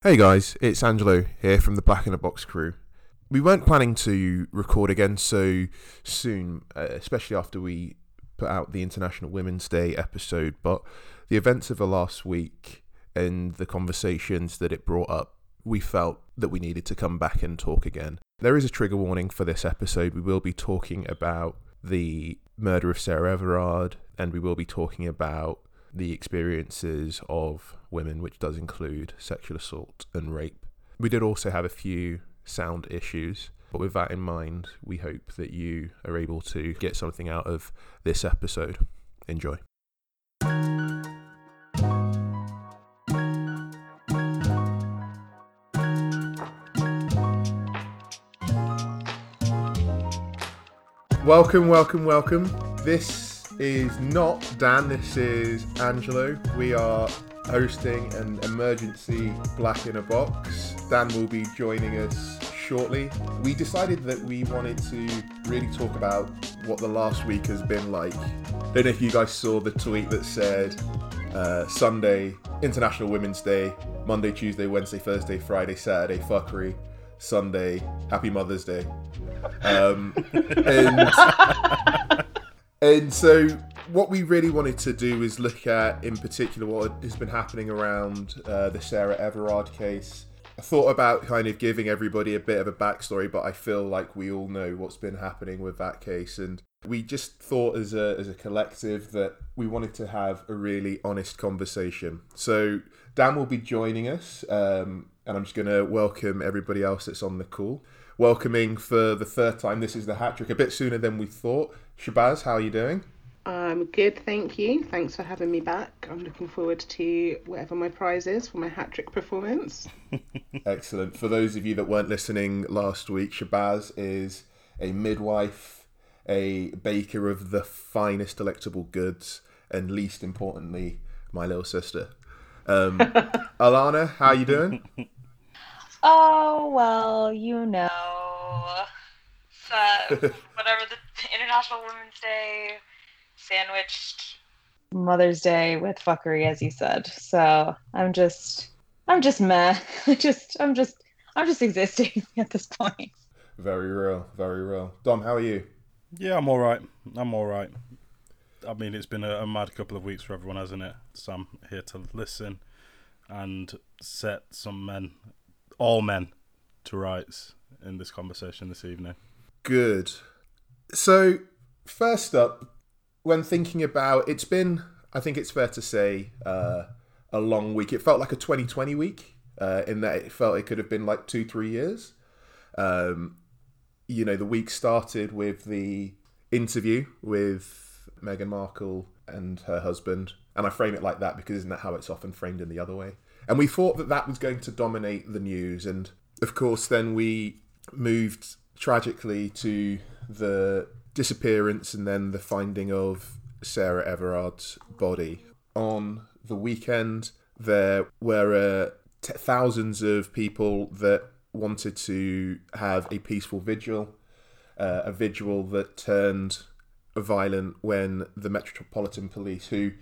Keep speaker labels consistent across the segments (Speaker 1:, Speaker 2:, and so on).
Speaker 1: Hey guys, it's Angelo here from the Black in a Box crew. We weren't planning to record again so soon, uh, especially after we put out the International Women's Day episode, but the events of the last week and the conversations that it brought up, we felt that we needed to come back and talk again. There is a trigger warning for this episode. We will be talking about the murder of Sarah Everard, and we will be talking about the experiences of women, which does include sexual assault and rape. We did also have a few sound issues, but with that in mind, we hope that you are able to get something out of this episode. Enjoy. Welcome, welcome, welcome. This is not Dan, this is Angelo. We are hosting an emergency Black in a Box. Dan will be joining us shortly. We decided that we wanted to really talk about what the last week has been like. Don't know if you guys saw the tweet that said uh, Sunday, International Women's Day, Monday, Tuesday, Wednesday, Thursday, Friday, Saturday, fuckery, Sunday, Happy Mother's Day. Um, and, and so what we really wanted to do is look at, in particular, what has been happening around uh, the Sarah Everard case. I thought about kind of giving everybody a bit of a backstory, but I feel like we all know what's been happening with that case, and we just thought as a as a collective that we wanted to have a really honest conversation. So Dan will be joining us, um, and I'm just going to welcome everybody else that's on the call. Welcoming for the third time. This is the hat trick, a bit sooner than we thought. Shabazz, how are you doing?
Speaker 2: I'm good, thank you. Thanks for having me back. I'm looking forward to whatever my prize is for my hat trick performance.
Speaker 1: Excellent. For those of you that weren't listening last week, Shabazz is a midwife, a baker of the finest delectable goods, and least importantly, my little sister. Um, Alana, how are you doing?
Speaker 3: Oh well, you know, so whatever the International Women's Day sandwiched Mother's Day with fuckery, as you said. So I'm just, I'm just meh. just, I'm just, I'm just existing at this point.
Speaker 1: Very real, very real. Dom, how are you?
Speaker 4: Yeah, I'm all right. I'm all right. I mean, it's been a, a mad couple of weeks for everyone, hasn't it? So I'm here to listen and set some men, all men, to rights in this conversation this evening.
Speaker 1: Good. So, first up, when thinking about it's been, I think it's fair to say, uh, a long week. It felt like a 2020 week uh, in that it felt it could have been like two, three years. Um, you know, the week started with the interview with Meghan Markle and her husband, and I frame it like that because isn't that how it's often framed in the other way? And we thought that that was going to dominate the news, and of course, then we moved tragically to the disappearance and then the finding of Sarah Everard's body. On the weekend, there were uh, t- thousands of people that wanted to have a peaceful vigil, uh, a vigil that turned violent when the Metropolitan Police, who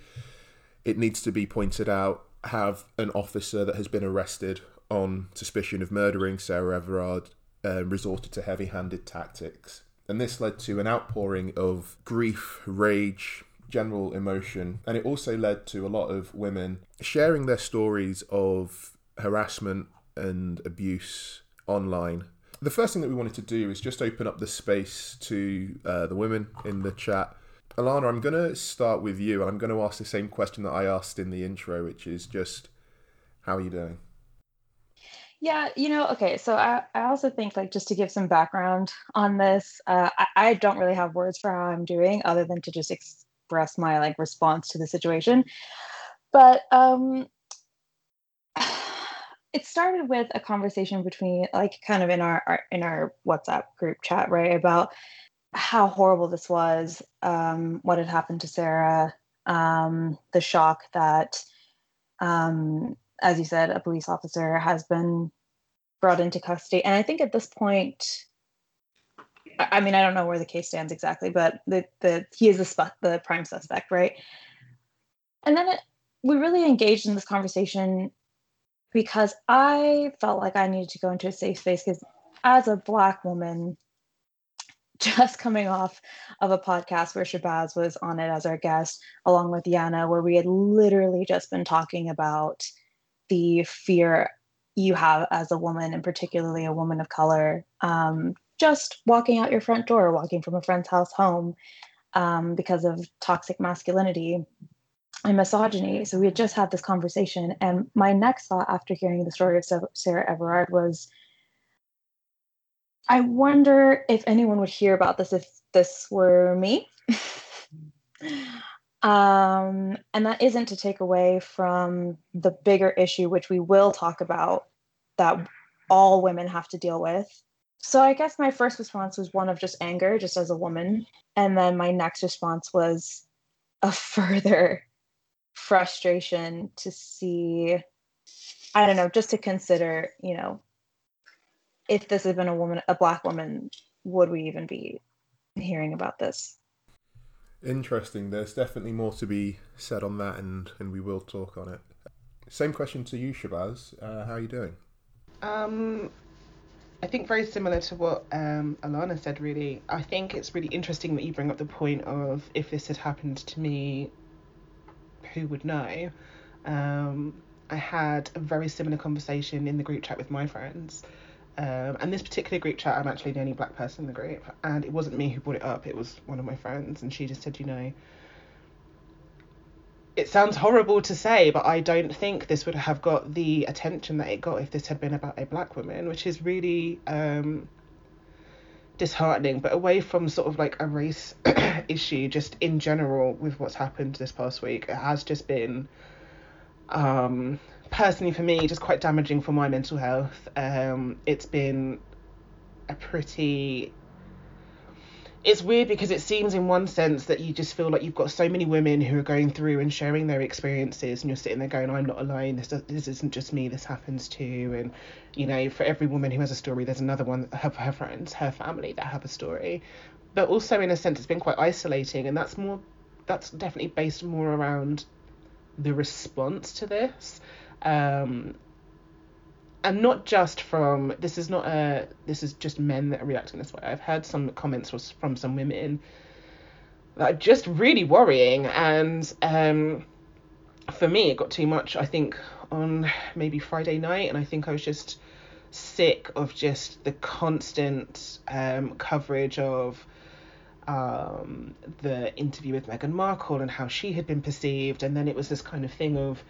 Speaker 1: it needs to be pointed out, have an officer that has been arrested on suspicion of murdering Sarah Everard, uh, resorted to heavy handed tactics and this led to an outpouring of grief, rage, general emotion, and it also led to a lot of women sharing their stories of harassment and abuse online. The first thing that we wanted to do is just open up the space to uh, the women in the chat. Alana, I'm going to start with you, and I'm going to ask the same question that I asked in the intro, which is just, how are you doing?
Speaker 3: Yeah, you know, okay. So I, I also think like just to give some background on this, uh, I, I don't really have words for how I'm doing other than to just express my like response to the situation. But um it started with a conversation between like kind of in our, our in our WhatsApp group chat, right? About how horrible this was, um, what had happened to Sarah, um, the shock that um as you said, a police officer has been brought into custody. And I think at this point, I mean, I don't know where the case stands exactly, but the the he is the sp- the prime suspect, right? And then it, we really engaged in this conversation because I felt like I needed to go into a safe space because as a black woman, just coming off of a podcast where Shabazz was on it as our guest, along with Yana, where we had literally just been talking about the fear you have as a woman, and particularly a woman of color, um, just walking out your front door, walking from a friend's house home um, because of toxic masculinity and misogyny. So we had just had this conversation. And my next thought after hearing the story of Sarah Everard was I wonder if anyone would hear about this if this were me. um, and that isn't to take away from the bigger issue, which we will talk about, that all women have to deal with. So I guess my first response was one of just anger, just as a woman. And then my next response was a further frustration to see, I don't know, just to consider, you know, if this had been a woman, a black woman, would we even be hearing about this?
Speaker 1: Interesting. There's definitely more to be said on that, and and we will talk on it. Same question to you, Shabazz. Uh, how are you doing?
Speaker 2: Um, I think very similar to what um, Alana said. Really, I think it's really interesting that you bring up the point of if this had happened to me, who would know? Um, I had a very similar conversation in the group chat with my friends. Um, and this particular group chat, I'm actually the only black person in the group, and it wasn't me who brought it up. It was one of my friends, and she just said, you know, it sounds horrible to say, but I don't think this would have got the attention that it got if this had been about a black woman, which is really um, disheartening. But away from sort of like a race issue, just in general with what's happened this past week, it has just been um, personally for me just quite damaging for my mental health. Um, it's been a pretty it's weird because it seems in one sense that you just feel like you've got so many women who are going through and sharing their experiences and you're sitting there going i'm not alone. This this isn't just me. This happens too. And you know for every woman who has a story there's another one her, her friends her family that have a story. But also in a sense it's been quite isolating and that's more that's definitely based more around the response to this um, and not just from this is not a this is just men that are reacting this way. I've heard some comments from some women that are just really worrying, and um, for me it got too much. I think on maybe Friday night, and I think I was just sick of just the constant um, coverage of um, the interview with Meghan Markle and how she had been perceived, and then it was this kind of thing of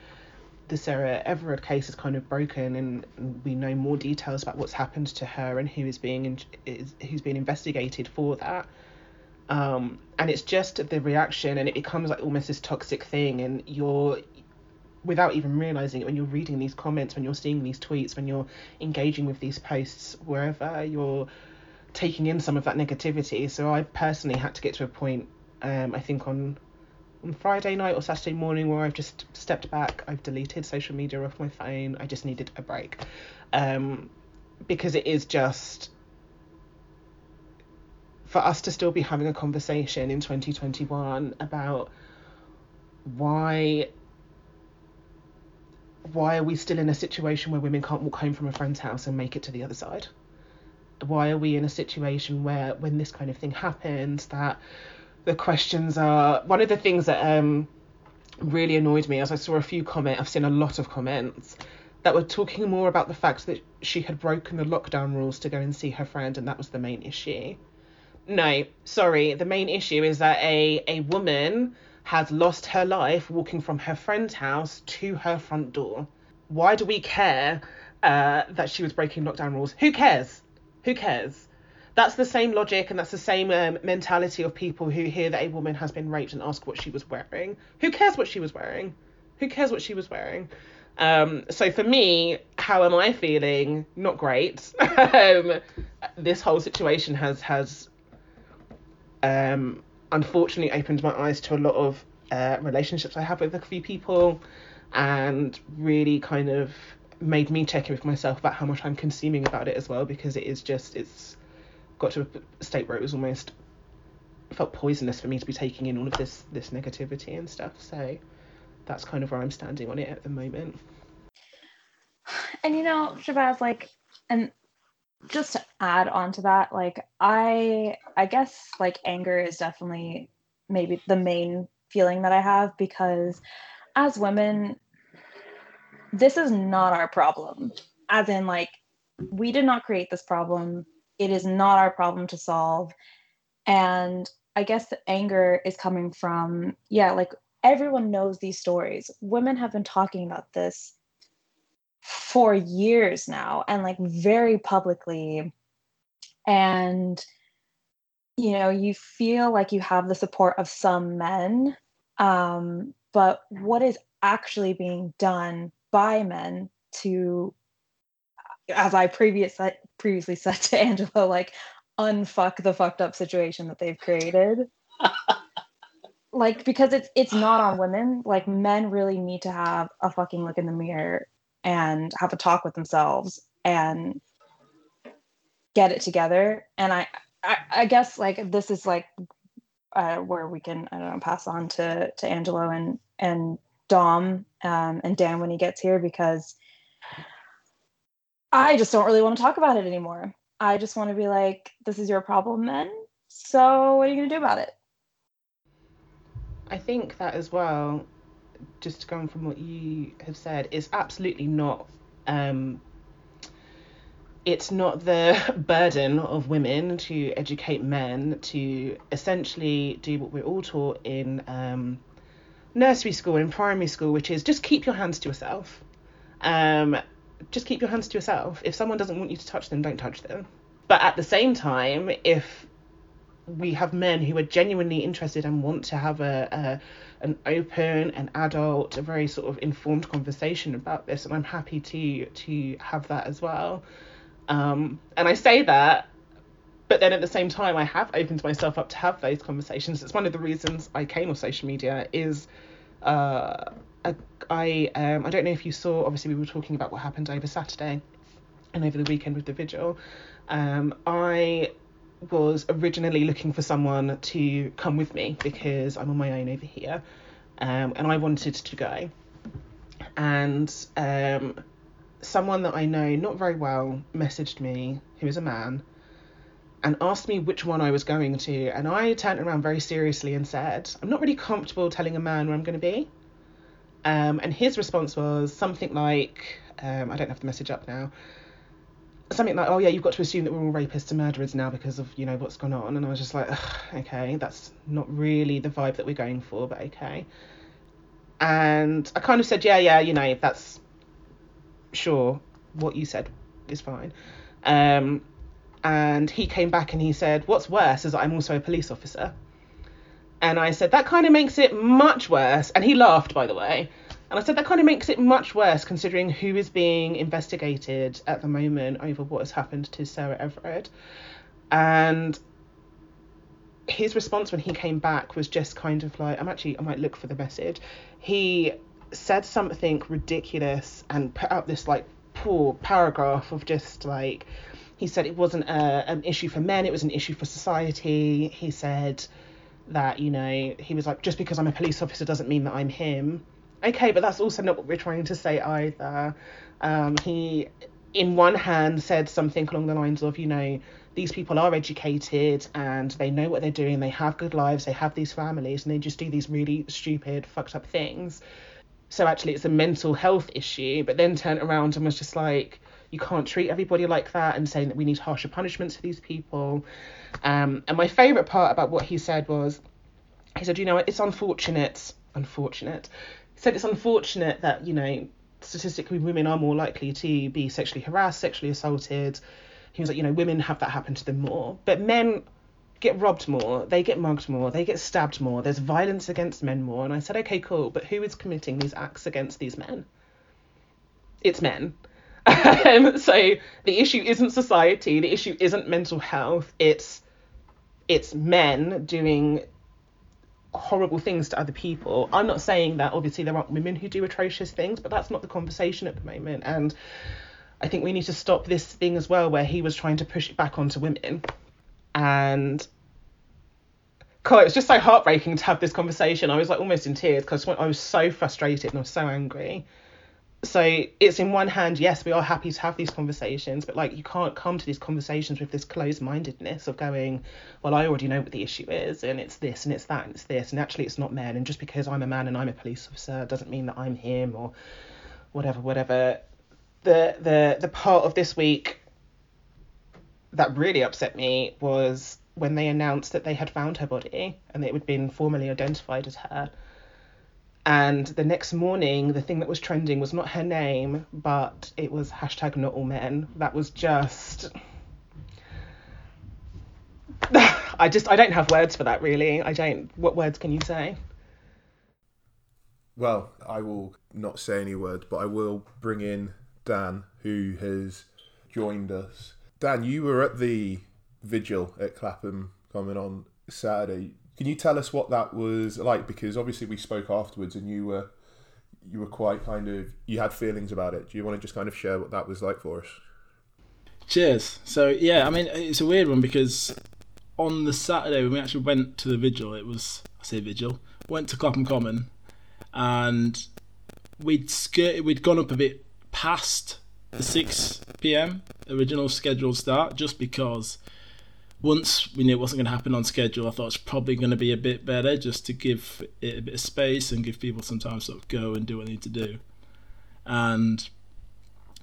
Speaker 2: the Sarah Everard case is kind of broken, and we know more details about what's happened to her and who is being in, is who's being investigated for that. Um, and it's just the reaction, and it becomes like almost this toxic thing, and you're without even realizing it when you're reading these comments, when you're seeing these tweets, when you're engaging with these posts, wherever you're taking in some of that negativity. So I personally had to get to a point, um, I think on on Friday night or Saturday morning where I've just stepped back, I've deleted social media off my phone. I just needed a break. Um, because it is just for us to still be having a conversation in 2021 about why why are we still in a situation where women can't walk home from a friend's house and make it to the other side? Why are we in a situation where when this kind of thing happens that the questions are one of the things that um, really annoyed me as I saw a few comments, I've seen a lot of comments that were talking more about the fact that she had broken the lockdown rules to go and see her friend, and that was the main issue. No, sorry, the main issue is that a, a woman has lost her life walking from her friend's house to her front door. Why do we care uh, that she was breaking lockdown rules? Who cares? Who cares? That's the same logic and that's the same um, mentality of people who hear that a woman has been raped and ask what she was wearing. Who cares what she was wearing? Who cares what she was wearing? Um, so for me, how am I feeling? Not great. um, this whole situation has has um, unfortunately opened my eyes to a lot of uh, relationships I have with a few people, and really kind of made me check in with myself about how much I'm consuming about it as well because it is just it's got to a state where it was almost felt poisonous for me to be taking in all of this this negativity and stuff. So that's kind of where I'm standing on it at the moment.
Speaker 3: And you know, Shabazz, like, and just to add on to that, like, I, I guess, like, anger is definitely maybe the main feeling that I have because as women, this is not our problem. As in, like, we did not create this problem. It is not our problem to solve. And I guess the anger is coming from, yeah, like everyone knows these stories. Women have been talking about this for years now and like very publicly. And, you know, you feel like you have the support of some men. Um, but what is actually being done by men to as I previous, previously said to Angelo, like unfuck the fucked up situation that they've created. like because it's it's not on women. Like men really need to have a fucking look in the mirror and have a talk with themselves and get it together. And I I, I guess like this is like uh, where we can I don't know pass on to to Angelo and and Dom um, and Dan when he gets here because I just don't really want to talk about it anymore. I just want to be like, this is your problem then. So what are you going to do about it?
Speaker 2: I think that as well, just going from what you have said, is absolutely not. Um, it's not the burden of women to educate men to essentially do what we're all taught in um, nursery school and primary school, which is just keep your hands to yourself. Um, just keep your hands to yourself. If someone doesn't want you to touch them, don't touch them. But at the same time, if we have men who are genuinely interested and want to have a, a an open and adult, a very sort of informed conversation about this, and I'm happy to to have that as well. Um, and I say that, but then at the same time, I have opened myself up to have those conversations. It's one of the reasons I came off social media is uh, I um, I don't know if you saw. Obviously, we were talking about what happened over Saturday and over the weekend with the vigil. Um, I was originally looking for someone to come with me because I'm on my own over here, um, and I wanted to go. And um, someone that I know not very well messaged me, who is a man, and asked me which one I was going to. And I turned around very seriously and said, I'm not really comfortable telling a man where I'm going to be. Um, and his response was something like, um, I don't have the message up now, something like, oh yeah, you've got to assume that we're all rapists and murderers now because of, you know, what's gone on. And I was just like, okay, that's not really the vibe that we're going for, but okay. And I kind of said, yeah, yeah, you know, if that's sure, what you said is fine. Um, and he came back and he said, what's worse is I'm also a police officer. And I said, that kind of makes it much worse. And he laughed, by the way. And I said, that kind of makes it much worse considering who is being investigated at the moment over what has happened to Sarah Everard. And his response when he came back was just kind of like, I'm actually, I might look for the message. He said something ridiculous and put out this like poor paragraph of just like, he said it wasn't a, an issue for men, it was an issue for society. He said, that you know he was like just because I'm a police officer doesn't mean that I'm him. Okay, but that's also not what we're trying to say either. Um, he, in one hand, said something along the lines of, you know, these people are educated and they know what they're doing, they have good lives, they have these families, and they just do these really stupid, fucked up things. So actually, it's a mental health issue, but then turned around and was just like, you can't treat everybody like that and saying that we need harsher punishments for these people. Um, and my favourite part about what he said was, he said, you know, it's unfortunate, unfortunate. He said it's unfortunate that, you know, statistically women are more likely to be sexually harassed, sexually assaulted. He was like, you know, women have that happen to them more. But men get robbed more, they get mugged more, they get stabbed more, there's violence against men more. And I said, okay, cool, but who is committing these acts against these men? It's men. Um, so the issue isn't society, the issue isn't mental health, it's it's men doing horrible things to other people. I'm not saying that obviously there aren't women who do atrocious things, but that's not the conversation at the moment. And I think we need to stop this thing as well where he was trying to push it back onto women. And God, it was just so heartbreaking to have this conversation. I was like almost in tears because I was so frustrated and I was so angry so it's in one hand, yes, we are happy to have these conversations, but like you can't come to these conversations with this closed mindedness of going, well, I already know what the issue is, and it's this and it's that and it's this, and actually it's not men, and just because I'm a man and I'm a police officer doesn't mean that I'm him or whatever, whatever. The the the part of this week that really upset me was when they announced that they had found her body and it had been formally identified as her and the next morning, the thing that was trending was not her name, but it was hashtag not all men. That was just. I just I don't have words for that really. I don't. What words can you say?
Speaker 1: Well, I will not say any words, but I will bring in Dan, who has joined us. Dan, you were at the vigil at Clapham Common on Saturday. Can you tell us what that was like? Because obviously we spoke afterwards, and you were you were quite kind of you had feelings about it. Do you want to just kind of share what that was like for us?
Speaker 5: Cheers. So yeah, I mean it's a weird one because on the Saturday when we actually went to the vigil, it was I say vigil, went to Clapham Common, and we'd skirted, we'd gone up a bit past the six p.m. original scheduled start just because once we knew it wasn't going to happen on schedule, I thought it's probably going to be a bit better just to give it a bit of space and give people some time to sort of go and do what they need to do. And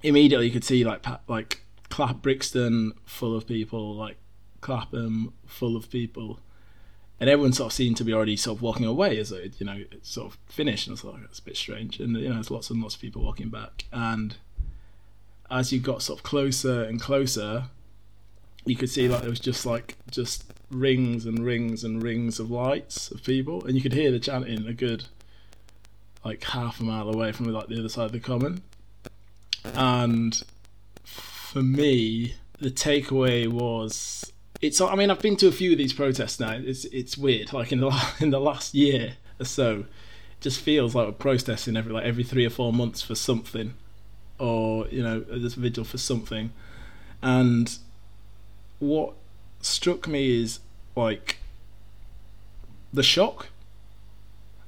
Speaker 5: immediately you could see like like Clap Brixton full of people, like Clapham full of people, and everyone sort of seemed to be already sort of walking away as it you know it's sort of finished. And I thought it's a bit strange, and you know there's lots and lots of people walking back. And as you got sort of closer and closer, you could see like there was just like just rings and rings and rings of lights of people, and you could hear the chanting a good like half a mile away from like the other side of the common. And for me, the takeaway was it's. I mean, I've been to a few of these protests now. It's it's weird. Like in the in the last year or so, it just feels like we're protesting every like every three or four months for something, or you know, this vigil for something, and what struck me is like the shock.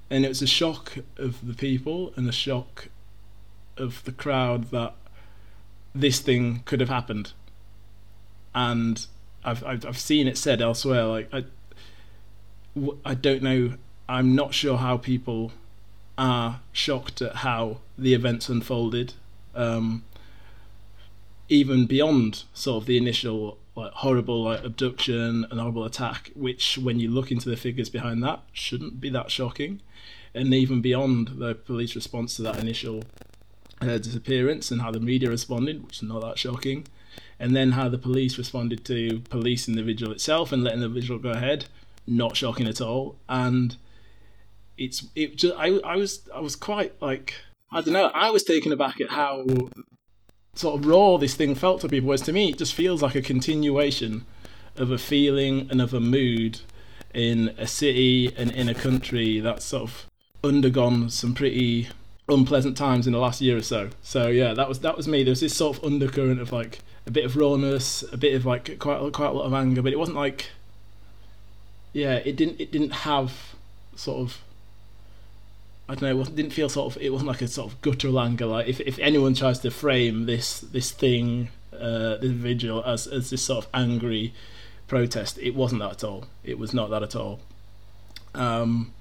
Speaker 5: And it was a shock of the people and the shock of the crowd that this thing could have happened. And I've, I've, I've seen it said elsewhere like I, I don't know I'm not sure how people are shocked at how the events unfolded um, even beyond sort of the initial like horrible like abduction and horrible attack, which when you look into the figures behind that shouldn't be that shocking, and even beyond the police response to that initial uh, disappearance and how the media responded, which is not that shocking, and then how the police responded to policing the vigil itself and letting the vigil go ahead, not shocking at all, and it's it just I I was I was quite like I don't know I was taken aback at how sort of raw this thing felt to people. Whereas to me, it just feels like a continuation of a feeling and of a mood in a city and in a country that's sort of undergone some pretty unpleasant times in the last year or so. So yeah, that was that was me. There was this sort of undercurrent of like a bit of rawness, a bit of like quite quite a lot of anger, but it wasn't like yeah, it didn't it didn't have sort of I don't know. It didn't feel sort of. It wasn't like a sort of guttural anger. Like if if anyone tries to frame this this thing, uh, this vigil as as this sort of angry protest, it wasn't that at all. It was not that at all. Um,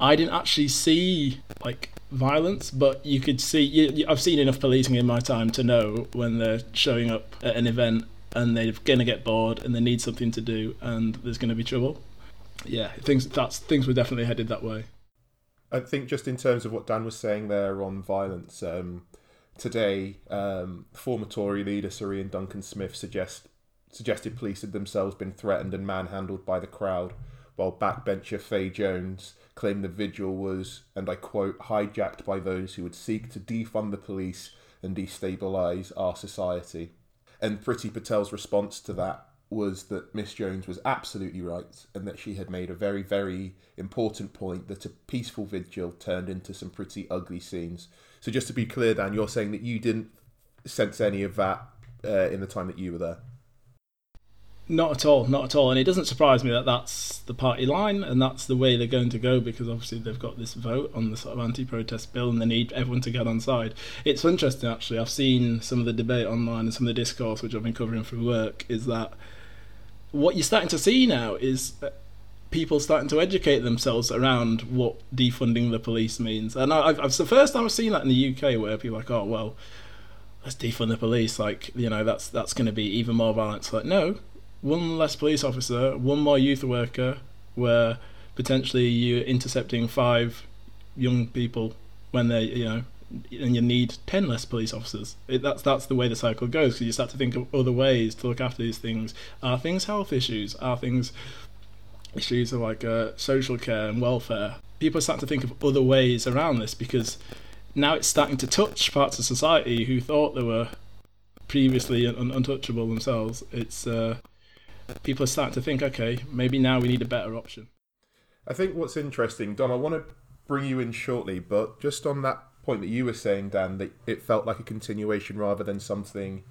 Speaker 5: I didn't actually see like violence, but you could see. You, you, I've seen enough policing in my time to know when they're showing up at an event and they're to get bored and they need something to do and there's to be trouble. Yeah, things that's things were definitely headed that way.
Speaker 1: I think just in terms of what Dan was saying there on violence, um, today, um, former Tory leader Sir Iain Duncan Smith suggest, suggested police had themselves been threatened and manhandled by the crowd, while backbencher Fay Jones claimed the vigil was, and I quote, hijacked by those who would seek to defund the police and destabilise our society. And Priti Patel's response to that was that Miss Jones was absolutely right and that she had made a very, very important point that a peaceful vigil turned into some pretty ugly scenes. So, just to be clear, Dan, you're saying that you didn't sense any of that uh, in the time that you were there?
Speaker 5: Not at all, not at all. And it doesn't surprise me that that's the party line and that's the way they're going to go because obviously they've got this vote on the sort of anti protest bill and they need everyone to get on side. It's interesting actually. I've seen some of the debate online and some of the discourse which I've been covering for work is that what you're starting to see now is uh, people starting to educate themselves around what defunding the police means. And I've, it's the first time I've seen that in the UK where people are like, oh, well, let's defund the police. Like, you know, that's that's going to be even more violence. Like, no, one less police officer, one more youth worker, where potentially you're intercepting five young people when they, you know, and you need 10 less police officers. It, that's that's the way the cycle goes because you start to think of other ways to look after these things. Are things health issues? Are things issues of like uh, social care and welfare? People starting to think of other ways around this because now it's starting to touch parts of society who thought they were previously un- untouchable themselves. It's uh, people are starting to think, okay, maybe now we need a better option.
Speaker 1: I think what's interesting, Dom, I want to bring you in shortly, but just on that point that you were saying, Dan, that it felt like a continuation rather than something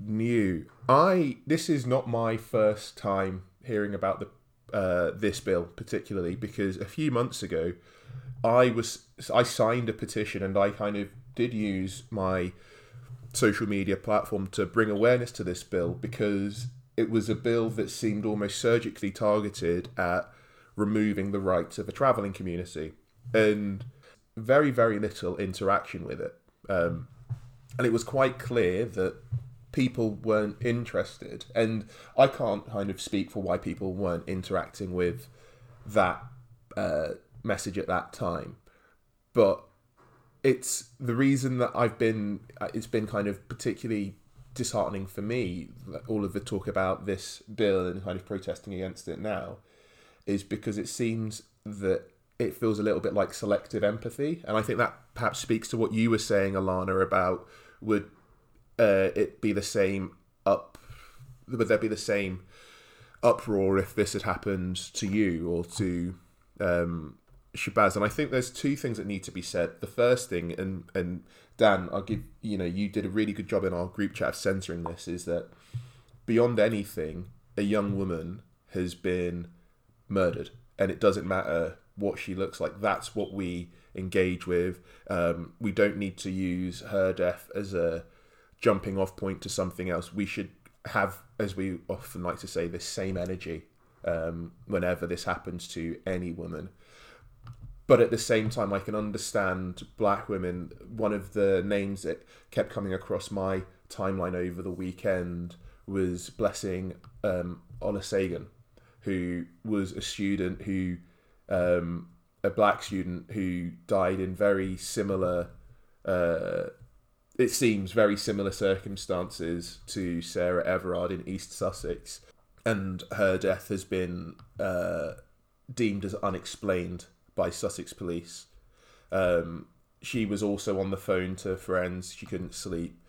Speaker 1: new. I this is not my first time hearing about the uh, this bill particularly because a few months ago I was I signed a petition and I kind of did use my social media platform to bring awareness to this bill because it was a bill that seemed almost surgically targeted at removing the rights of a travelling community and very very little interaction with it. Um, and it was quite clear that people weren't interested. And i can't kind of speak for why people weren't interacting with that uh, message at that time. But it's the reason that i've been uh, it's been kind of particularly disheartening for me all of the talk about this bill and kind of protesting against it now is because it seems that it feels a little bit like selective empathy and i think that perhaps speaks to what you were saying alana about would uh, it be the same up would there be the same uproar if this had happened to you or to um, Shabazz? And I think there's two things that need to be said. The first thing, and and Dan, I'll give you know you did a really good job in our group chat of censoring this, is that beyond anything, a young woman has been murdered, and it doesn't matter what she looks like. That's what we engage with. Um, we don't need to use her death as a jumping off point to something else. We should have, as we often like to say, this same energy um, whenever this happens to any woman. But at the same time, I can understand black women. One of the names that kept coming across my timeline over the weekend was Blessing um, Olusegun, who was a student who, um, a black student who died in very similar uh, it seems very similar circumstances to Sarah Everard in East Sussex, and her death has been uh, deemed as unexplained by Sussex police. Um, she was also on the phone to friends; she couldn't sleep,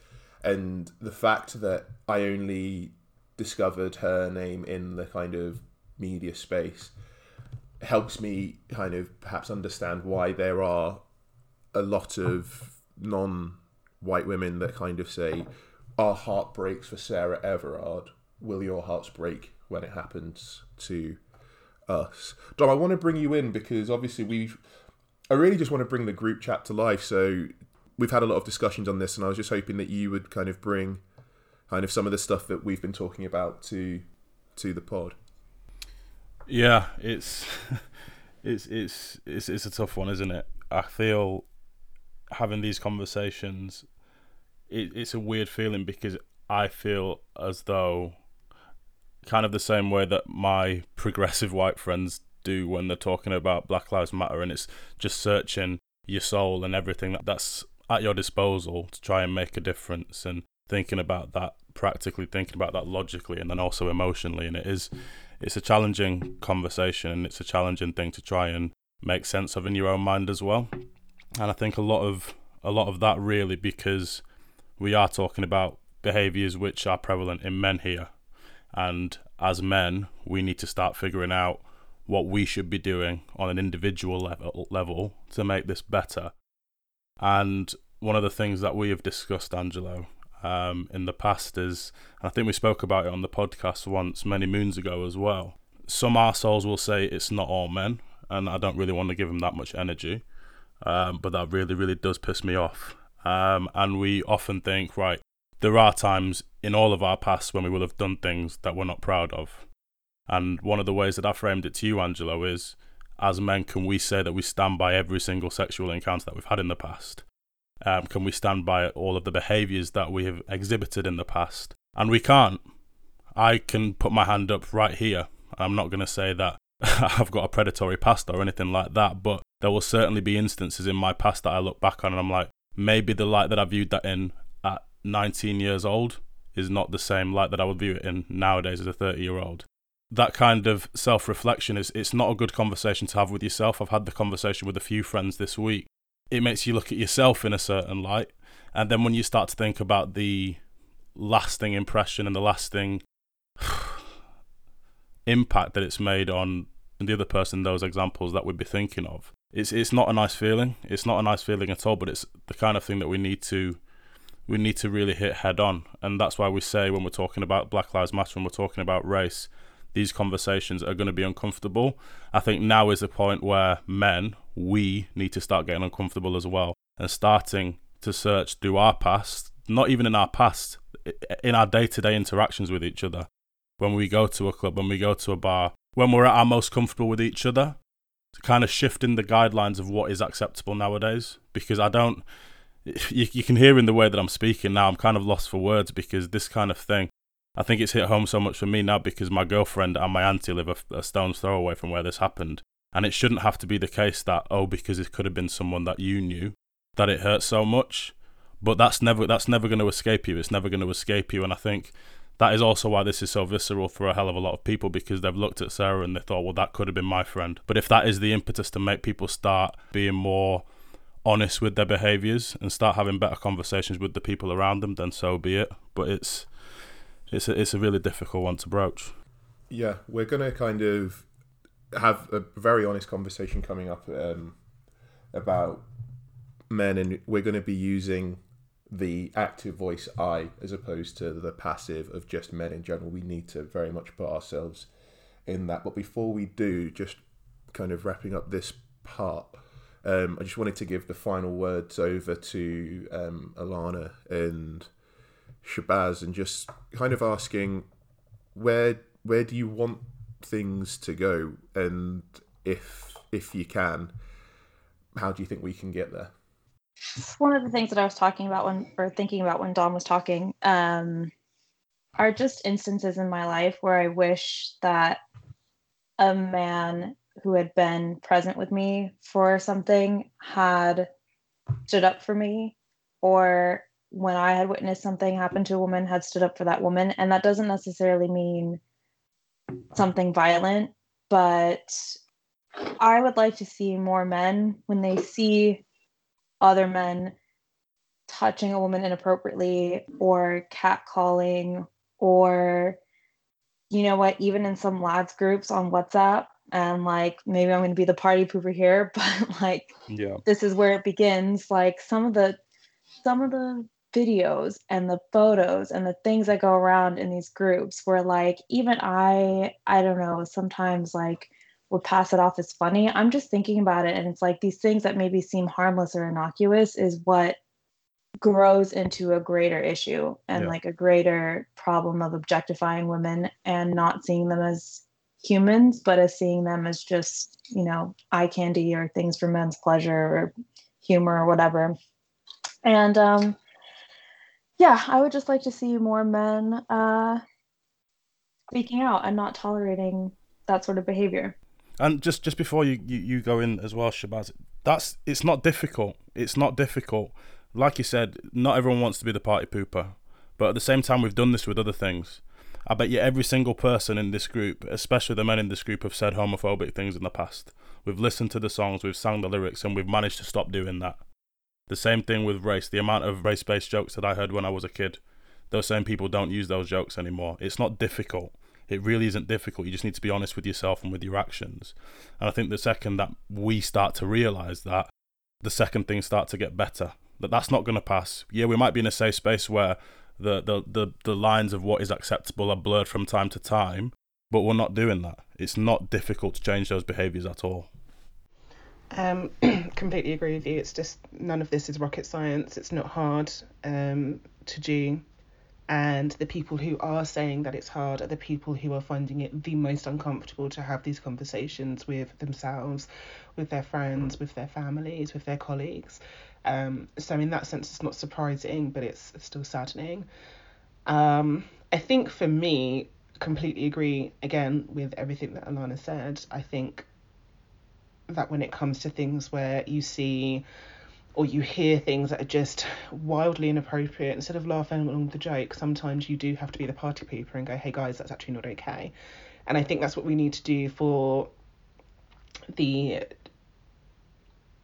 Speaker 1: and the fact that I only discovered her name in the kind of media space helps me kind of perhaps understand why there are a lot of non white women that kind of say, Our heart breaks for Sarah Everard. Will your hearts break when it happens to us? Dom, I want to bring you in because obviously we've. I really just want to bring the group chat to life. So we've had a lot of discussions on this, and I was just hoping that you would kind of bring kind of some of the stuff that we've been talking about to to the pod.
Speaker 4: Yeah, it's it's it's it's it's a tough one, isn't it? I feel having these conversations it, it's a weird feeling because I feel as though kind of the same way that my progressive white friends do when they're talking about Black Lives Matter and it's just searching your soul and everything that, that's at your disposal to try and make a difference and thinking about that practically thinking about that logically and then also emotionally and it is it's a challenging conversation and it's a challenging thing to try and make sense of in your own mind as well and I think a lot of a lot of that really because we are talking about behaviors which are prevalent in men here. And as men, we need to start figuring out what we should be doing on an individual level, level to make this better. And one of the things that we have discussed, Angelo, um, in the past is, I think we spoke about it on the podcast once many moons ago as well. Some arseholes will say it's not all men, and I don't really want to give them that much energy, um, but that really, really does piss me off. Um, and we often think, right, there are times in all of our past when we will have done things that we're not proud of. And one of the ways that I framed it to you, Angelo, is as men, can we say that we stand by every single sexual encounter that we've had in the past? Um, can we stand by all of the behaviours that we have exhibited in the past? And we can't. I can put my hand up right here. I'm not going to say that I've got a predatory past or anything like that, but there will certainly be instances in my past that I look back on and I'm like, maybe the light that I viewed that in at 19 years old is not the same light that I would view it in nowadays as a 30 year old. That kind of self reflection is it's not a good conversation to have with yourself. I've had the conversation with a few friends this week it makes you look at yourself in a certain light. And then when you start to think about the lasting impression and the lasting impact that it's made on the other person, those examples that we'd be thinking of, it's it's not a nice feeling. It's not a nice feeling at all. But it's the kind of thing that we need to we need to really hit head on, and that's why we say when we're talking about Black Lives Matter, when we're talking about race, these conversations are going to be uncomfortable. I think now is the point where men, we need to start getting uncomfortable as well and starting to search through our past, not even in our past, in our day to day interactions with each other. When we go to a club, when we go to a bar, when we're at our most comfortable with each other, to kind of shifting the guidelines of what is acceptable nowadays. Because I don't, you, you can hear in the way that I'm speaking now, I'm kind of lost for words because this kind of thing I think it's hit home so much for me now because my girlfriend and my auntie live a, a stone's throw away from where this happened. And it shouldn't have to be the case that, oh, because it could have been someone that you knew, that it hurts so much. But that's never that's never going to escape you. It's never going to escape you. And I think that is also why this is so visceral for a hell of a lot of people because they've looked at Sarah and they thought, well, that could have been my friend. But if that is the impetus to make people start being more honest with their behaviors and start having better conversations with the people around them, then so be it. But it's it's a, it's a really difficult one to broach.
Speaker 1: Yeah, we're going to kind of have a very honest conversation coming up um, about men, and we're going to be using the active voice I as opposed to the passive of just men in general. We need to very much put ourselves in that. But before we do, just kind of wrapping up this part, um, I just wanted to give the final words over to um, Alana and Shabazz and just kind of asking where where do you want things to go? And if if you can how do you think we can get there?
Speaker 3: One of the things that i was talking about when or thinking about when dom was talking um, are just instances in my life where i wish that a man who had been present with me for something had stood up for me or when I had witnessed something happen to a woman, had stood up for that woman. And that doesn't necessarily mean something violent, but I would like to see more men when they see other men touching a woman inappropriately or catcalling or you know what even in some lads groups on whatsapp and like maybe i'm going to be the party pooper here but like
Speaker 4: yeah
Speaker 3: this is where it begins like some of the some of the videos and the photos and the things that go around in these groups where like even I I don't know sometimes like would pass it off as funny. I'm just thinking about it and it's like these things that maybe seem harmless or innocuous is what grows into a greater issue and yeah. like a greater problem of objectifying women and not seeing them as humans but as seeing them as just you know eye candy or things for men's pleasure or humor or whatever and um yeah, I would just like to see more men uh, speaking out and not tolerating that sort of behavior.
Speaker 4: And just just before you, you, you go in as well, Shabazz, that's it's not difficult. It's not difficult. Like you said, not everyone wants to be the party pooper, but at the same time, we've done this with other things. I bet you every single person in this group, especially the men in this group, have said homophobic things in the past. We've listened to the songs, we've sang the lyrics, and we've managed to stop doing that. The same thing with race. The amount of race based jokes that I heard when I was a kid, those same people don't use those jokes anymore. It's not difficult. It really isn't difficult. You just need to be honest with yourself and with your actions. And I think the second that we start to realize that, the second things start to get better. That that's not going to pass. Yeah, we might be in a safe space where the, the, the, the lines of what is acceptable are blurred from time to time, but we're not doing that. It's not difficult to change those behaviours at all.
Speaker 2: Um, completely agree with you. It's just none of this is rocket science. It's not hard um, to do. And the people who are saying that it's hard are the people who are finding it the most uncomfortable to have these conversations with themselves, with their friends, with their families, with their colleagues. Um, so in that sense, it's not surprising, but it's still saddening. Um, I think for me, completely agree again with everything that Alana said. I think that when it comes to things where you see or you hear things that are just wildly inappropriate, instead of laughing along with the joke, sometimes you do have to be the party pooper and go, hey guys, that's actually not okay. And I think that's what we need to do for the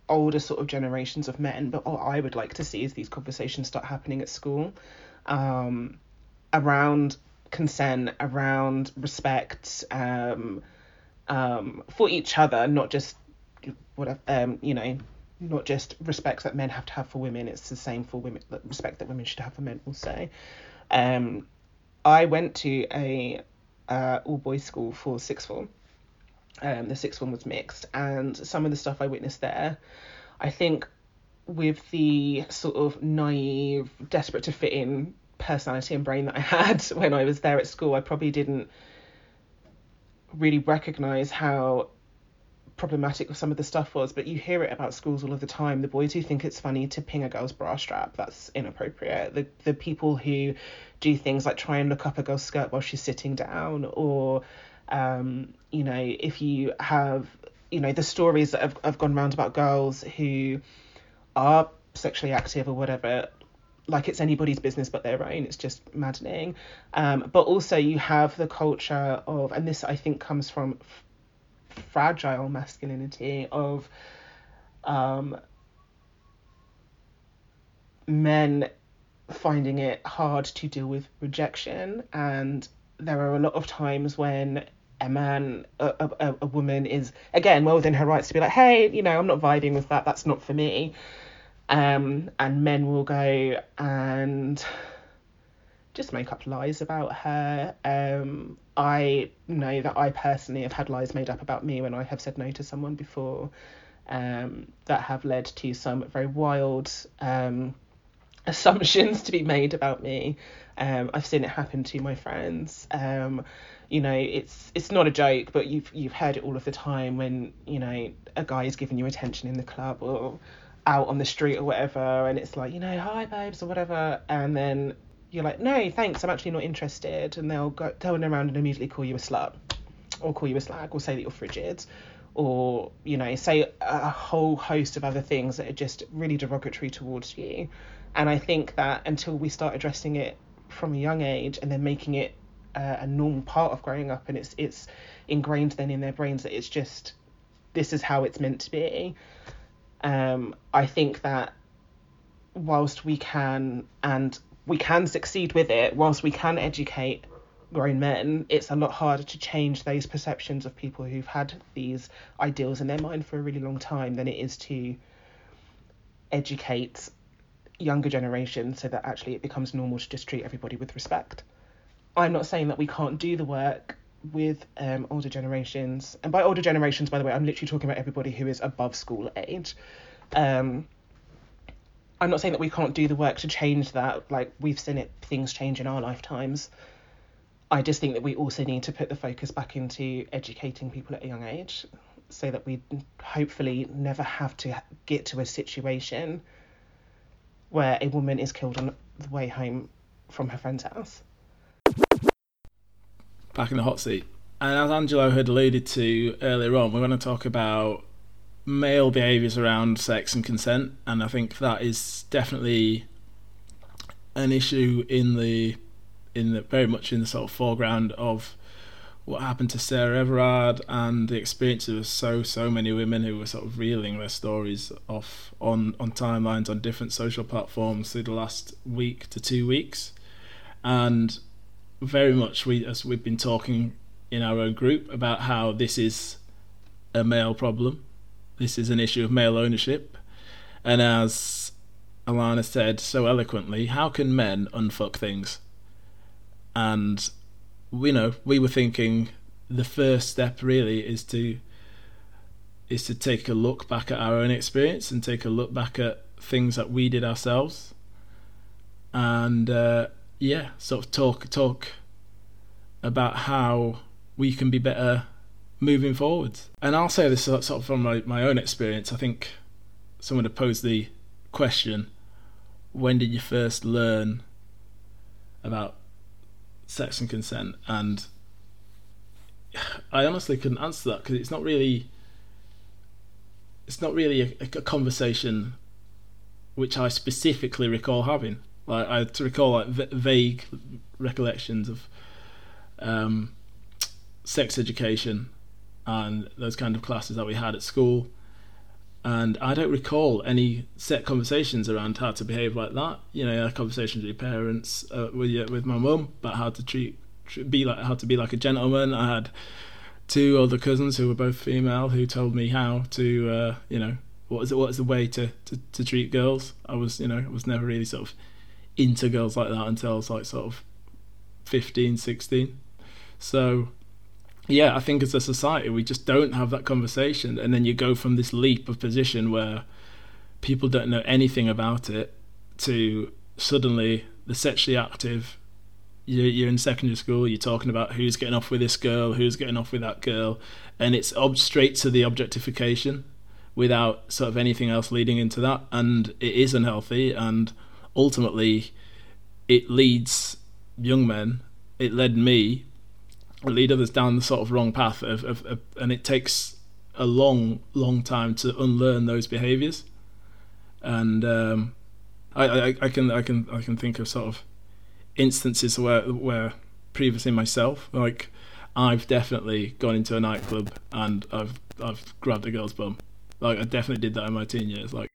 Speaker 2: older sort of generations of men. But what I would like to see is these conversations start happening at school um, around consent, around respect um, um, for each other, not just whatever, um, you know, not just respect that men have to have for women. It's the same for women, respect that women should have for men also. Um, I went to a uh, all boys school for sixth form. Um, the sixth one was mixed, and some of the stuff I witnessed there, I think, with the sort of naive, desperate to fit in personality and brain that I had when I was there at school, I probably didn't really recognize how problematic with some of the stuff was, but you hear it about schools all of the time. The boys who think it's funny to ping a girl's bra strap, that's inappropriate. The the people who do things like try and look up a girl's skirt while she's sitting down, or um, you know, if you have you know the stories that have, have gone around about girls who are sexually active or whatever like it's anybody's business but their own it's just maddening um, but also you have the culture of and this i think comes from fragile masculinity of um, men finding it hard to deal with rejection. And there are a lot of times when a man a, a, a woman is again well within her rights to be like hey you know i'm not vibing with that. That's not for me. Um, and men will go and just make up lies about her. Um, I know that I personally have had lies made up about me when I have said no to someone before um, that have led to some very wild um, assumptions to be made about me. Um, I've seen it happen to my friends. Um, you know, it's it's not a joke, but you've you've heard it all of the time when you know a guy is giving you attention in the club or out on the street or whatever, and it's like you know hi babes or whatever, and then you're like, no, thanks, I'm actually not interested, and they'll go turn around and immediately call you a slut, or call you a slag, or say that you're frigid, or you know, say a whole host of other things that are just really derogatory towards you. And I think that until we start addressing it from a young age and then making it uh, a normal part of growing up, and it's it's ingrained then in their brains that it's just this is how it's meant to be. Um, I think that whilst we can and we can succeed with it, whilst we can educate grown men, it's a lot harder to change those perceptions of people who've had these ideals in their mind for a really long time than it is to educate younger generations so that actually it becomes normal to just treat everybody with respect. I'm not saying that we can't do the work with um, older generations, and by older generations, by the way, I'm literally talking about everybody who is above school age. Um, I'm not saying that we can't do the work to change that. Like we've seen it, things change in our lifetimes. I just think that we also need to put the focus back into educating people at a young age, so that we hopefully never have to get to a situation where a woman is killed on the way home from her friend's house.
Speaker 5: Back in the hot seat. And as Angelo had alluded to earlier on, we're going to talk about male behaviours around sex and consent, and I think that is definitely an issue in the in the very much in the sort of foreground of what happened to Sarah Everard and the experience of so so many women who were sort of reeling their stories off on on timelines on different social platforms through the last week to two weeks, and very much we as we've been talking in our own group about how this is a male problem this is an issue of male ownership. And as Alana said so eloquently, how can men unfuck things? And you know, we were thinking the first step really is to is to take a look back at our own experience and take a look back at things that we did ourselves and uh, yeah sort of talk talk about how we can be better moving forwards and i'll say this sort of from my, my own experience i think someone had posed the question when did you first learn about sex and consent and I honestly couldn't answer that because it's not really it's not really a, a, conversation which I specifically recall having. Like I to recall like v- vague recollections of um, sex education and those kind of classes that we had at school. And I don't recall any set conversations around how to behave like that. You know, conversations with your parents, uh, with with my mum about how to treat be like how to be like a gentleman. I had two other cousins who were both female who told me how to uh, you know what is it what is the way to, to, to treat girls. I was you know I was never really sort of into girls like that until I was like sort of 15, 16. So yeah, I think as a society we just don't have that conversation, and then you go from this leap of position where people don't know anything about it to suddenly the sexually active. You're, in secondary school, you're talking about who's getting off with this girl, who's getting off with that girl, and it's ob- straight to the objectification without sort of anything else leading into that. And it is unhealthy, and ultimately, it leads young men, it led me, lead others down the sort of wrong path, of, of, of and it takes a long, long time to unlearn those behaviours. And um, I, I, I can I can I can think of sort of instances where where previously myself like I've definitely gone into a nightclub and I've I've grabbed a girl's bum. Like I definitely did that in my teen years. Like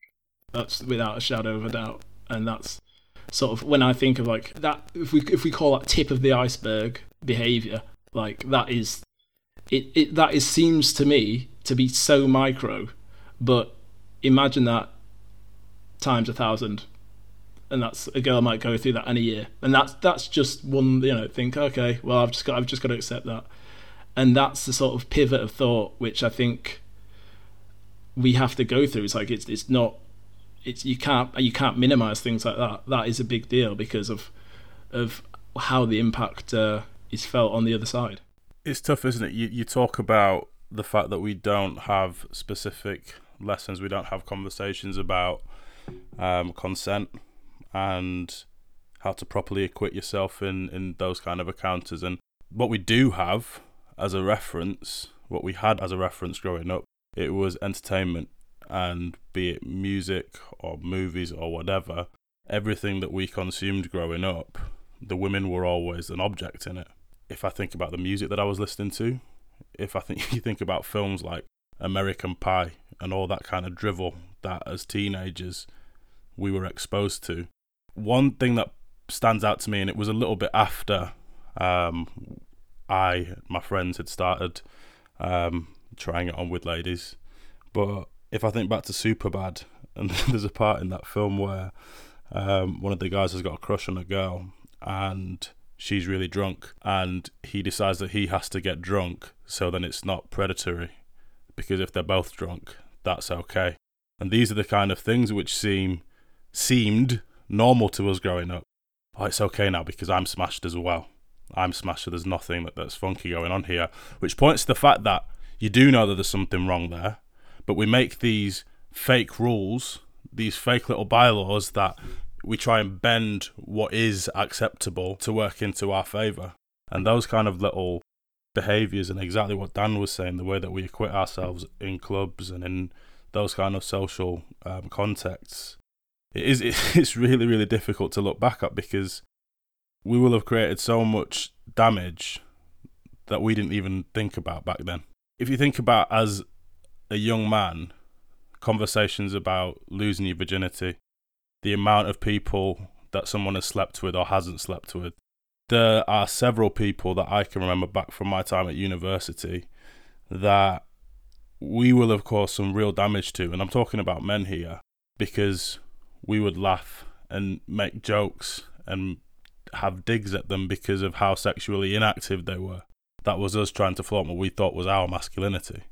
Speaker 5: that's without a shadow of a doubt. And that's sort of when I think of like that if we if we call that tip of the iceberg behavior, like that is it, it that is seems to me to be so micro, but imagine that times a thousand and that's a girl might go through that in a year, and that's that's just one you know think okay, well I've just got I've just got to accept that, and that's the sort of pivot of thought which I think we have to go through. It's like it's it's not it's you can't you can't minimize things like that. That is a big deal because of of how the impact uh, is felt on the other side.
Speaker 4: It's tough, isn't it? You you talk about the fact that we don't have specific lessons, we don't have conversations about um, consent and how to properly equip yourself in, in those kind of encounters. And what we do have as a reference, what we had as a reference growing up, it was entertainment and be it music or movies or whatever, everything that we consumed growing up, the women were always an object in it. If I think about the music that I was listening to, if I think you think about films like American Pie and all that kind of drivel that as teenagers we were exposed to, one thing that stands out to me, and it was a little bit after um, I, my friends had started um, trying it on with ladies. But if I think back to Superbad, and there's a part in that film where um, one of the guys has got a crush on a girl, and she's really drunk, and he decides that he has to get drunk, so then it's not predatory, because if they're both drunk, that's okay. And these are the kind of things which seem seemed normal to us growing up. Oh, it's okay now because I'm smashed as well. I'm smashed, so there's nothing that, that's funky going on here. Which points to the fact that you do know that there's something wrong there, but we make these fake rules, these fake little bylaws that we try and bend what is acceptable to work into our favour. And those kind of little behaviours, and exactly what Dan was saying, the way that we acquit ourselves in clubs and in those kind of social um, contexts, it is it's really really difficult to look back at because we will have created so much damage that we didn't even think about back then. If you think about as a young man, conversations about losing your virginity, the amount of people that someone has slept with or hasn't slept with. There are several people that I can remember back from my time at university that we will have caused some real damage to, and I'm talking about men here because we would laugh and make jokes and have digs at them because of how sexually inactive they were. That was us trying to flaunt what we thought was our masculinity.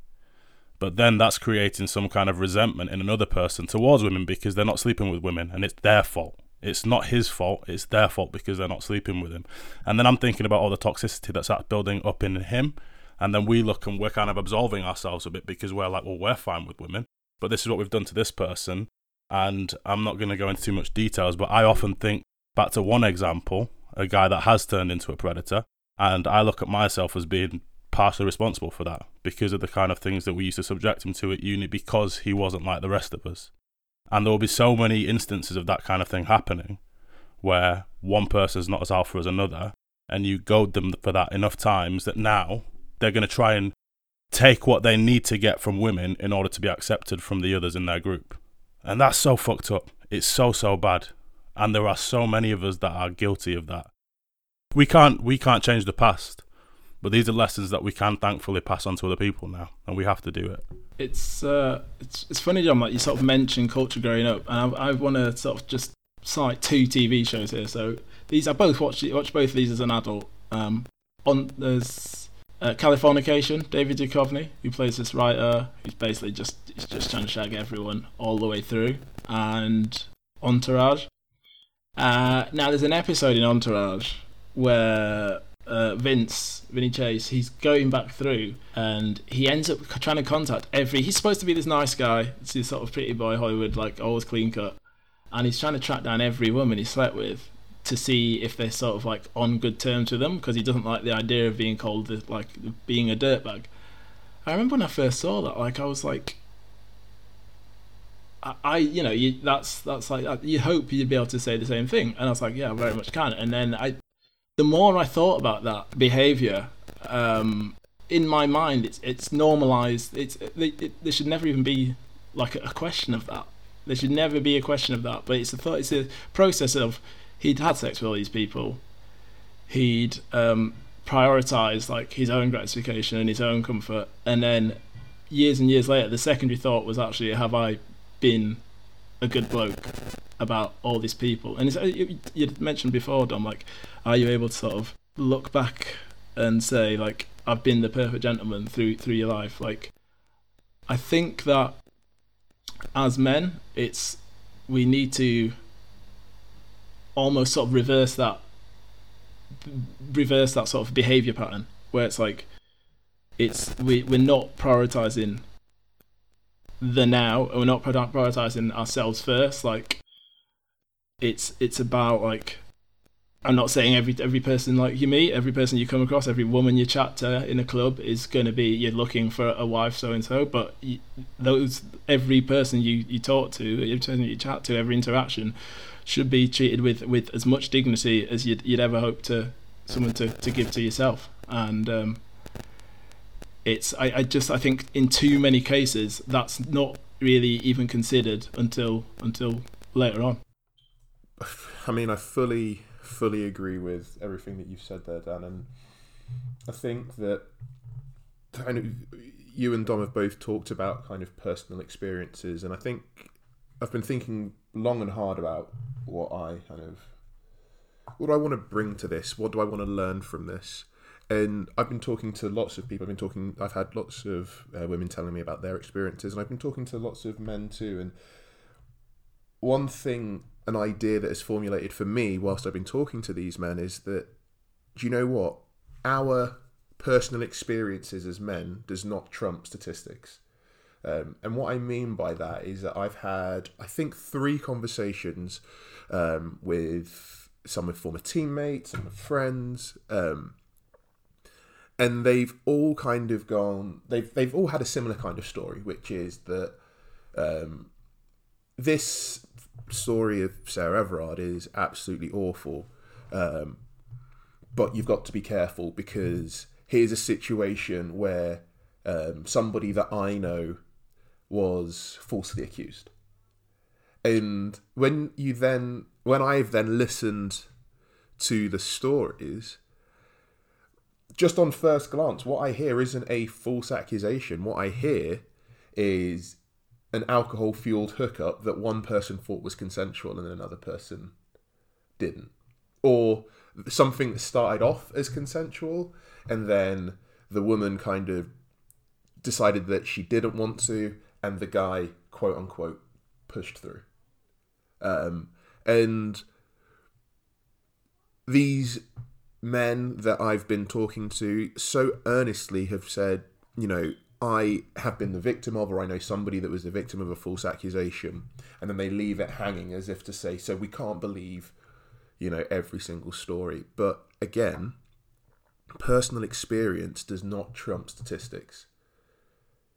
Speaker 4: But then that's creating some kind of resentment in another person towards women because they're not sleeping with women and it's their fault. It's not his fault, it's their fault because they're not sleeping with him. And then I'm thinking about all the toxicity that's building up in him. And then we look and we're kind of absolving ourselves a bit because we're like, well, we're fine with women, but this is what we've done to this person. And I'm not going to go into too much details, but I often think back to one example, a guy that has turned into a predator. And I look at myself as being partially responsible for that because of the kind of things that we used to subject him to at uni because he wasn't like the rest of us. And there will be so many instances of that kind of thing happening where one person is not as alpha as another, and you goad them for that enough times that now they're going to try and take what they need to get from women in order to be accepted from the others in their group. And that's so fucked up. It's so, so bad. And there are so many of us that are guilty of that. We can't we can't change the past. But these are lessons that we can thankfully pass on to other people now, and we have to do it.
Speaker 5: It's uh, it's it's funny, John. Like you sort of mentioned culture growing up, and I, I want to sort of just cite two TV shows here. So these I both watched watch both of these as an adult. Um, on there's uh, Californication, David Duchovny, who plays this writer who's basically just he's just trying to shag everyone all the way through, and Entourage. Uh, now there's an episode in Entourage where uh, Vince, Vinny Chase, he's going back through and he ends up trying to contact every. He's supposed to be this nice guy, this sort of pretty boy Hollywood, like always clean cut, and he's trying to track down every woman he slept with to see if they're sort of like on good terms with him because he doesn't like the idea of being called the, like being a dirtbag. I remember when I first saw that, like I was like, I, you know, you, that's that's like you hope you'd be able to say the same thing, and I was like, yeah, very much can. And then I the more I thought about that behavior, um, in my mind, it's it's normalized. It's it, it, there should never even be like a, question of that. There should never be a question of that. But it's a thought. It's a process of he'd had sex with all these people. He'd um, prioritized like his own gratification and his own comfort, and then years and years later, the secondary thought was actually, have I been a good bloke about all these people? And uh, you, you mentioned before, Dom, like are you able to sort of look back and say like I've been the perfect gentleman through through your life? Like I think that as men, it's we need to almost sort of reverse that reverse that sort of behavior pattern where it's like it's we we're not prioritizing the now and we're not prioritizing ourselves first like it's it's about like I'm not saying every every person like you meet, every person you come across, every woman you chat to in a club is going to be you're looking for a wife so and so. But those every person you, you talk to, every person you chat to, every interaction should be treated with, with as much dignity as you'd, you'd ever hope to someone to, to give to yourself. And um, it's I, I just I think in too many cases that's not really even considered until until later on.
Speaker 1: I mean, I fully fully agree with everything that you've said there, Dan. And I think that you and Dom have both talked about kind of personal experiences, and I think I've been thinking long and hard about what I kind of what do I want to bring to this? What do I want to learn from this? And I've been talking to lots of people. I've been talking. I've had lots of uh, women telling me about their experiences, and I've been talking to lots of men too. And one thing an idea that has formulated for me whilst I've been talking to these men is that do you know what our personal experiences as men does not trump statistics. Um, and what I mean by that is that I've had, I think, three conversations um, with some with former teammates, some with friends, um, and they've all kind of gone. They've they've all had a similar kind of story, which is that um, this story of Sarah Everard is absolutely awful. Um, but you've got to be careful because here's a situation where um, somebody that I know was falsely accused. And when you then, when I've then listened to the stories, just on first glance, what I hear isn't a false accusation. What I hear is an alcohol fueled hookup that one person thought was consensual and another person didn't. Or something that started off as consensual and then the woman kind of decided that she didn't want to and the guy quote unquote pushed through. Um, and these men that I've been talking to so earnestly have said, you know, I have been the victim of, or I know somebody that was the victim of a false accusation, and then they leave it hanging as if to say, so we can't believe, you know, every single story. But again, personal experience does not trump statistics.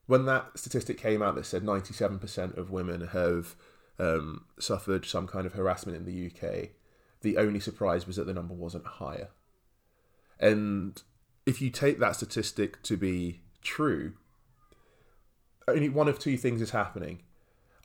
Speaker 1: When that statistic came out that said 97% of women have um, suffered some kind of harassment in the UK, the only surprise was that the number wasn't higher. And if you take that statistic to be true, only one of two things is happening.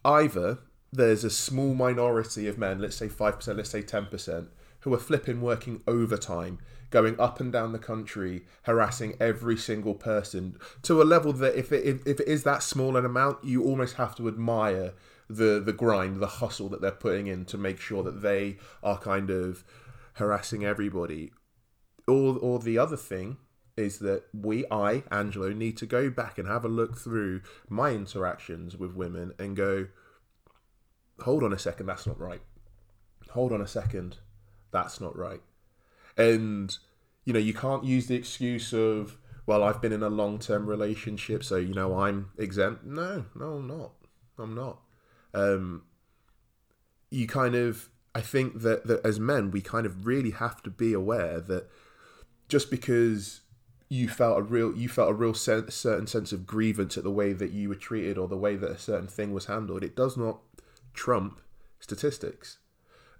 Speaker 1: Either there's a small minority of men, let's say 5%, let's say 10%, who are flipping working overtime, going up and down the country, harassing every single person to a level that if it, if it is that small an amount, you almost have to admire the, the grind, the hustle that they're putting in to make sure that they are kind of harassing everybody. Or, or the other thing is that we, I, Angelo, need to go back and have a look through my interactions with women and go, hold on a second, that's not right. Hold on a second, that's not right. And, you know, you can't use the excuse of, well, I've been in a long term relationship, so, you know, I'm exempt. No, no, I'm not. I'm not. Um, you kind of, I think that, that as men, we kind of really have to be aware that just because you felt a real you felt a real sen- certain sense of grievance at the way that you were treated or the way that a certain thing was handled it does not trump statistics.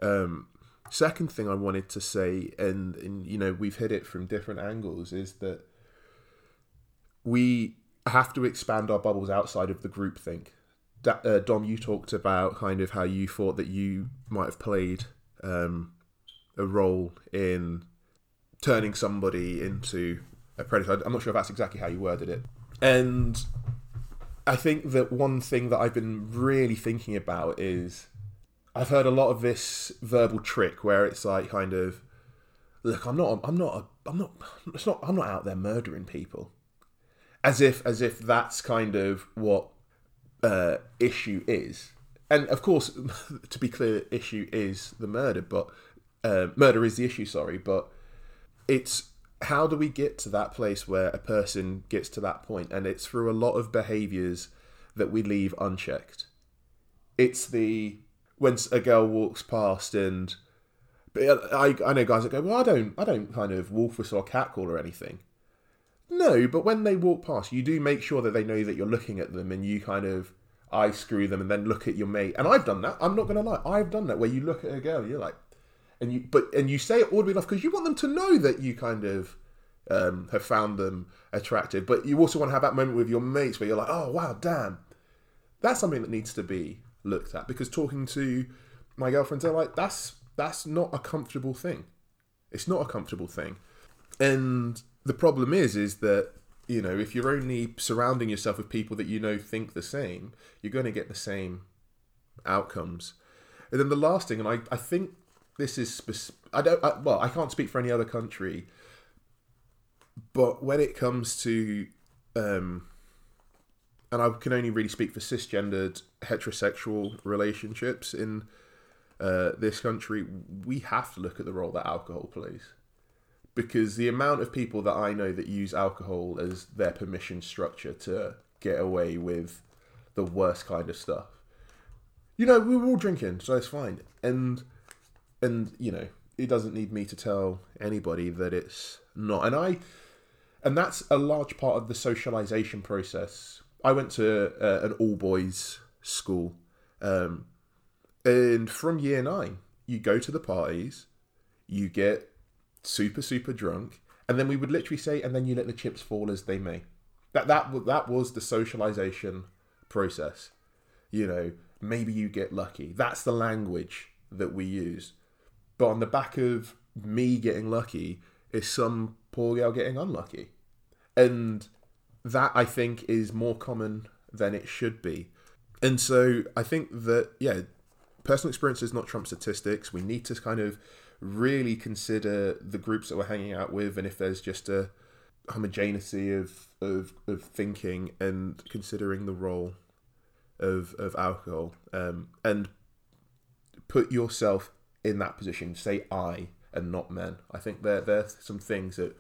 Speaker 1: Um, second thing i wanted to say and, and you know we've hit it from different angles is that we have to expand our bubbles outside of the group think. That, uh, dom you talked about kind of how you thought that you might have played um, a role in turning somebody into a predator. I'm not sure if that's exactly how you worded it. And I think that one thing that I've been really thinking about is I've heard a lot of this verbal trick where it's like kind of look, I'm not I'm not a, I'm not it's not I'm not out there murdering people. As if as if that's kind of what uh, issue is. And of course, to be clear, issue is the murder, but uh, murder is the issue. Sorry, but it's how do we get to that place where a person gets to that point? And it's through a lot of behaviors that we leave unchecked. It's the when a girl walks past and uh, I, I know guys that go well i don't i don't kind of wolf whistle or catcall or anything. No but when they walk past you do make sure that they know that you're looking at them and you kind of eye screw them and then look at your mate. And i've done that i'm not gonna lie i've done that where you look at a girl and you're like and you but and you say it audibly enough because you want them to know that you kind of um, have found them attractive. But you also want to have that moment with your mates where you're like, oh wow, damn, that's something that needs to be looked at because talking to my girlfriends, they're like, that's that's not a comfortable thing. It's not a comfortable thing, and the problem is, is that you know if you're only surrounding yourself with people that you know think the same, you're going to get the same outcomes. And then the last thing, and I, I think this is I don't I, well I can't speak for any other country, but when it comes to um, and I can only really speak for cisgendered heterosexual relationships in uh, this country, we have to look at the role that alcohol plays. Because the amount of people that I know that use alcohol as their permission structure to get away with the worst kind of stuff. You know, we were all drinking, so it's fine. And and you know it doesn't need me to tell anybody that it's not. And i and that's a large part of the socialization process. I went to uh, an all boys school um, and from year nine you go to the parties you get super super drunk and then we would literally say and then you let the chips fall as they may. That that that was the socialization process. You know maybe you get lucky. That's the language that we use but on the back of me getting lucky is some poor girl getting unlucky. And that I think is more common than it should be. And so I think that yeah, personal experience is not trump statistics. We need to kind of really consider the groups that we're hanging out with, and if there's just a homogeneity of of, of thinking and considering the role of of alcohol um, and put yourself in that position say i and not men i think there there's some things that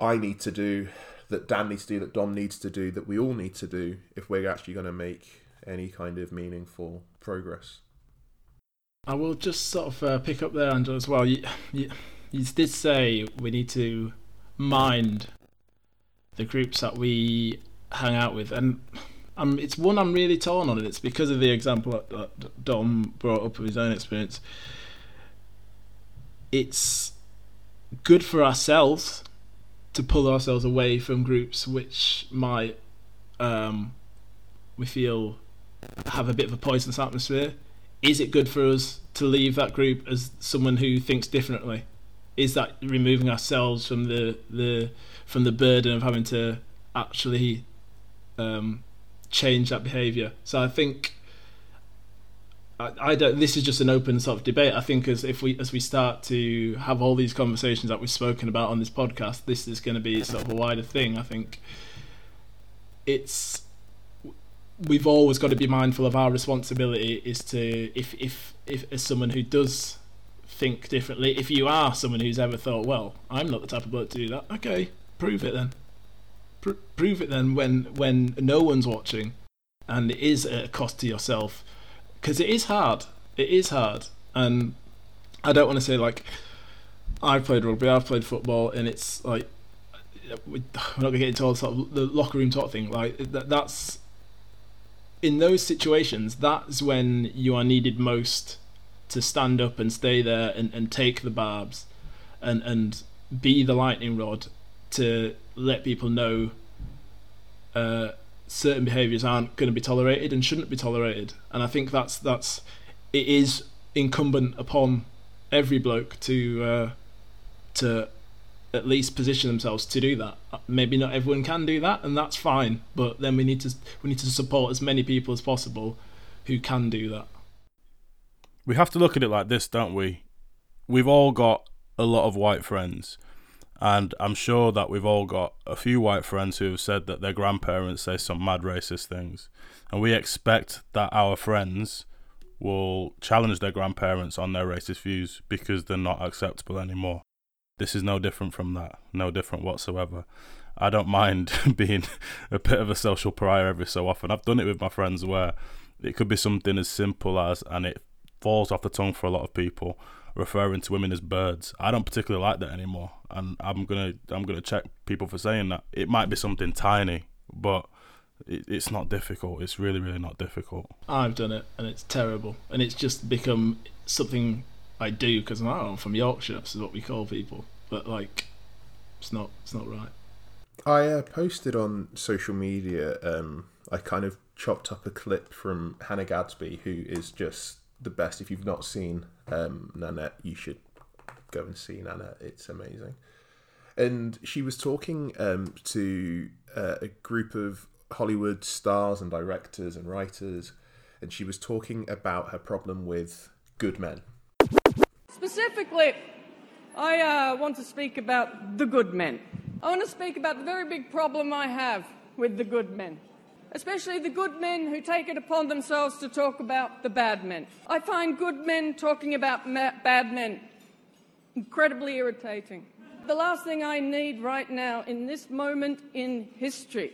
Speaker 1: i need to do that dan needs to do that dom needs to do that we all need to do if we're actually going to make any kind of meaningful progress
Speaker 5: I will just sort of uh, pick up there, Angelo, as well. You, you, you did say we need to mind the groups that we hang out with, and um, it's one I'm really torn on, and it's because of the example that, that Dom brought up of his own experience. It's good for ourselves to pull ourselves away from groups which might um, we feel have a bit of a poisonous atmosphere. Is it good for us to leave that group as someone who thinks differently? Is that removing ourselves from the the from the burden of having to actually um, change that behaviour? So I think I, I don't. This is just an open sort of debate. I think as if we as we start to have all these conversations that we've spoken about on this podcast, this is going to be sort of a wider thing. I think it's we've always got to be mindful of our responsibility is to if if if as someone who does think differently if you are someone who's ever thought well i'm not the type of bloke to do that okay prove it then Pr- prove it then when when no one's watching and it is a cost to yourself. Because it is hard. It is hard. And i don't want to say like i've played rugby i've played football and it's like we're not going to get into all sort of the locker room talk thing like that, that's in those situations, that's when you are needed most to stand up and stay there and, and take the barbs and, and be the lightning rod to let people know uh, certain behaviours aren't going to be tolerated and shouldn't be tolerated. And I think that's that's it is incumbent upon every bloke to uh, to at least position themselves to do that. Maybe not everyone can do that, and that's fine. But then we need to we need to support as many people as possible who can do that.
Speaker 4: We have to look at it like this, don't we? We've all got a lot of white friends, and I'm sure that we've all got a few white friends who have said that their grandparents say some mad racist things, and we expect that our friends will challenge their grandparents on their racist views because they're not acceptable anymore. This is no different from that, no different whatsoever. I don't mind being a bit of a social pariah every so often. I've done it with my friends where it could be something as simple as, and it falls off the tongue for a lot of people, referring to women as birds. I don't particularly like that anymore, and I'm gonna I'm gonna check people for saying that. It might be something tiny, but it, it's not difficult. It's really really not difficult.
Speaker 5: I've done it, and it's terrible, and it's just become something I do because I'm from Yorkshire. This is what we call people, but like, it's not. It's not right.
Speaker 1: I uh, posted on social media. Um, I kind of chopped up a clip from Hannah Gadsby, who is just the best. If you've not seen um, Nanette, you should go and see Nanette. It's amazing. And she was talking um, to uh, a group of Hollywood stars and directors and writers, and she was talking about her problem with good men
Speaker 6: Specifically, I uh, want to speak about the good men. I want to speak about the very big problem I have with the good men, especially the good men who take it upon themselves to talk about the bad men. I find good men talking about ma- bad men incredibly irritating. The last thing I need right now in this moment in history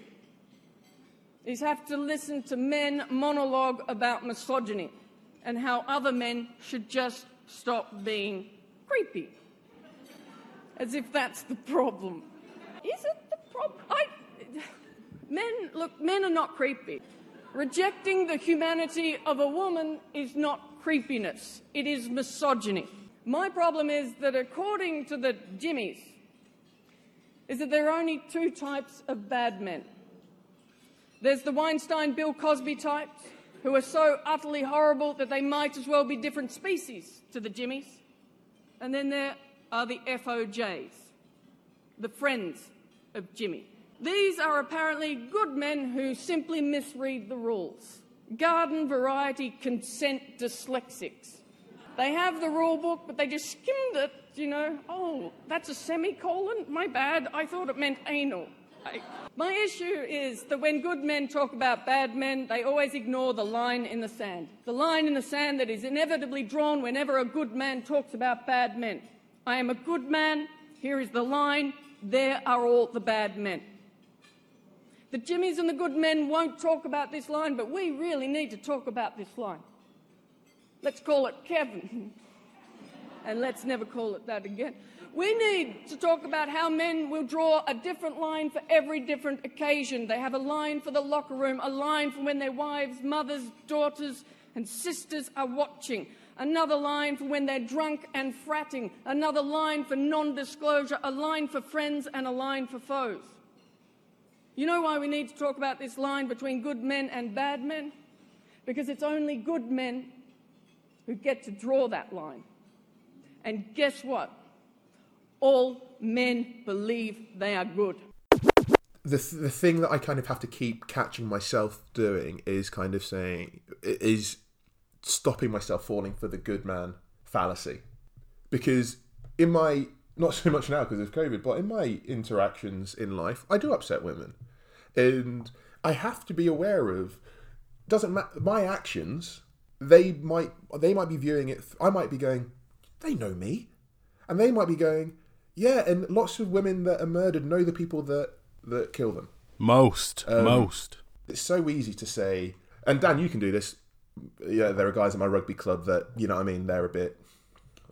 Speaker 6: is have to listen to men monologue about misogyny and how other men should just stop being creepy. As if that's the problem. Is it the problem? I, men, look, men are not creepy. Rejecting the humanity of a woman is not creepiness, it is misogyny. My problem is that according to the Jimmies, is that there are only two types of bad men. There's the Weinstein Bill Cosby types, who are so utterly horrible that they might as well be different species to the Jimmies. And then there are the FOJs, the friends of Jimmy. These are apparently good men who simply misread the rules. garden variety consent dyslexics. They have the rule book, but they just skimmed it, you know. Oh, that's a semicolon? My bad. I thought it meant anal. My issue is that when good men talk about bad men, they always ignore the line in the sand. The line in the sand that is inevitably drawn whenever a good man talks about bad men. I am a good man. Here is the line. There are all the bad men. The Jimmies and the good men won't talk about this line, but we really need to talk about this line. Let's call it Kevin. and let's never call it that again. We need to talk about how men will draw a different line for every different occasion. They have a line for the locker room, a line for when their wives, mothers, daughters, and sisters are watching, another line for when they're drunk and fratting, another line for non disclosure, a line for friends, and a line for foes. You know why we need to talk about this line between good men and bad men? Because it's only good men who get to draw that line. And guess what? All men believe they are good.
Speaker 1: The, th- the thing that I kind of have to keep catching myself doing is kind of saying, is stopping myself falling for the good man fallacy. Because in my, not so much now because of COVID, but in my interactions in life, I do upset women. And I have to be aware of, doesn't matter, my actions they might they might be viewing it. I might be going, they know me, and they might be going, yeah. And lots of women that are murdered know the people that that kill them.
Speaker 4: Most, um, most.
Speaker 1: It's so easy to say, and Dan, you can do this. Yeah, there are guys at my rugby club that you know. what I mean, they're a bit,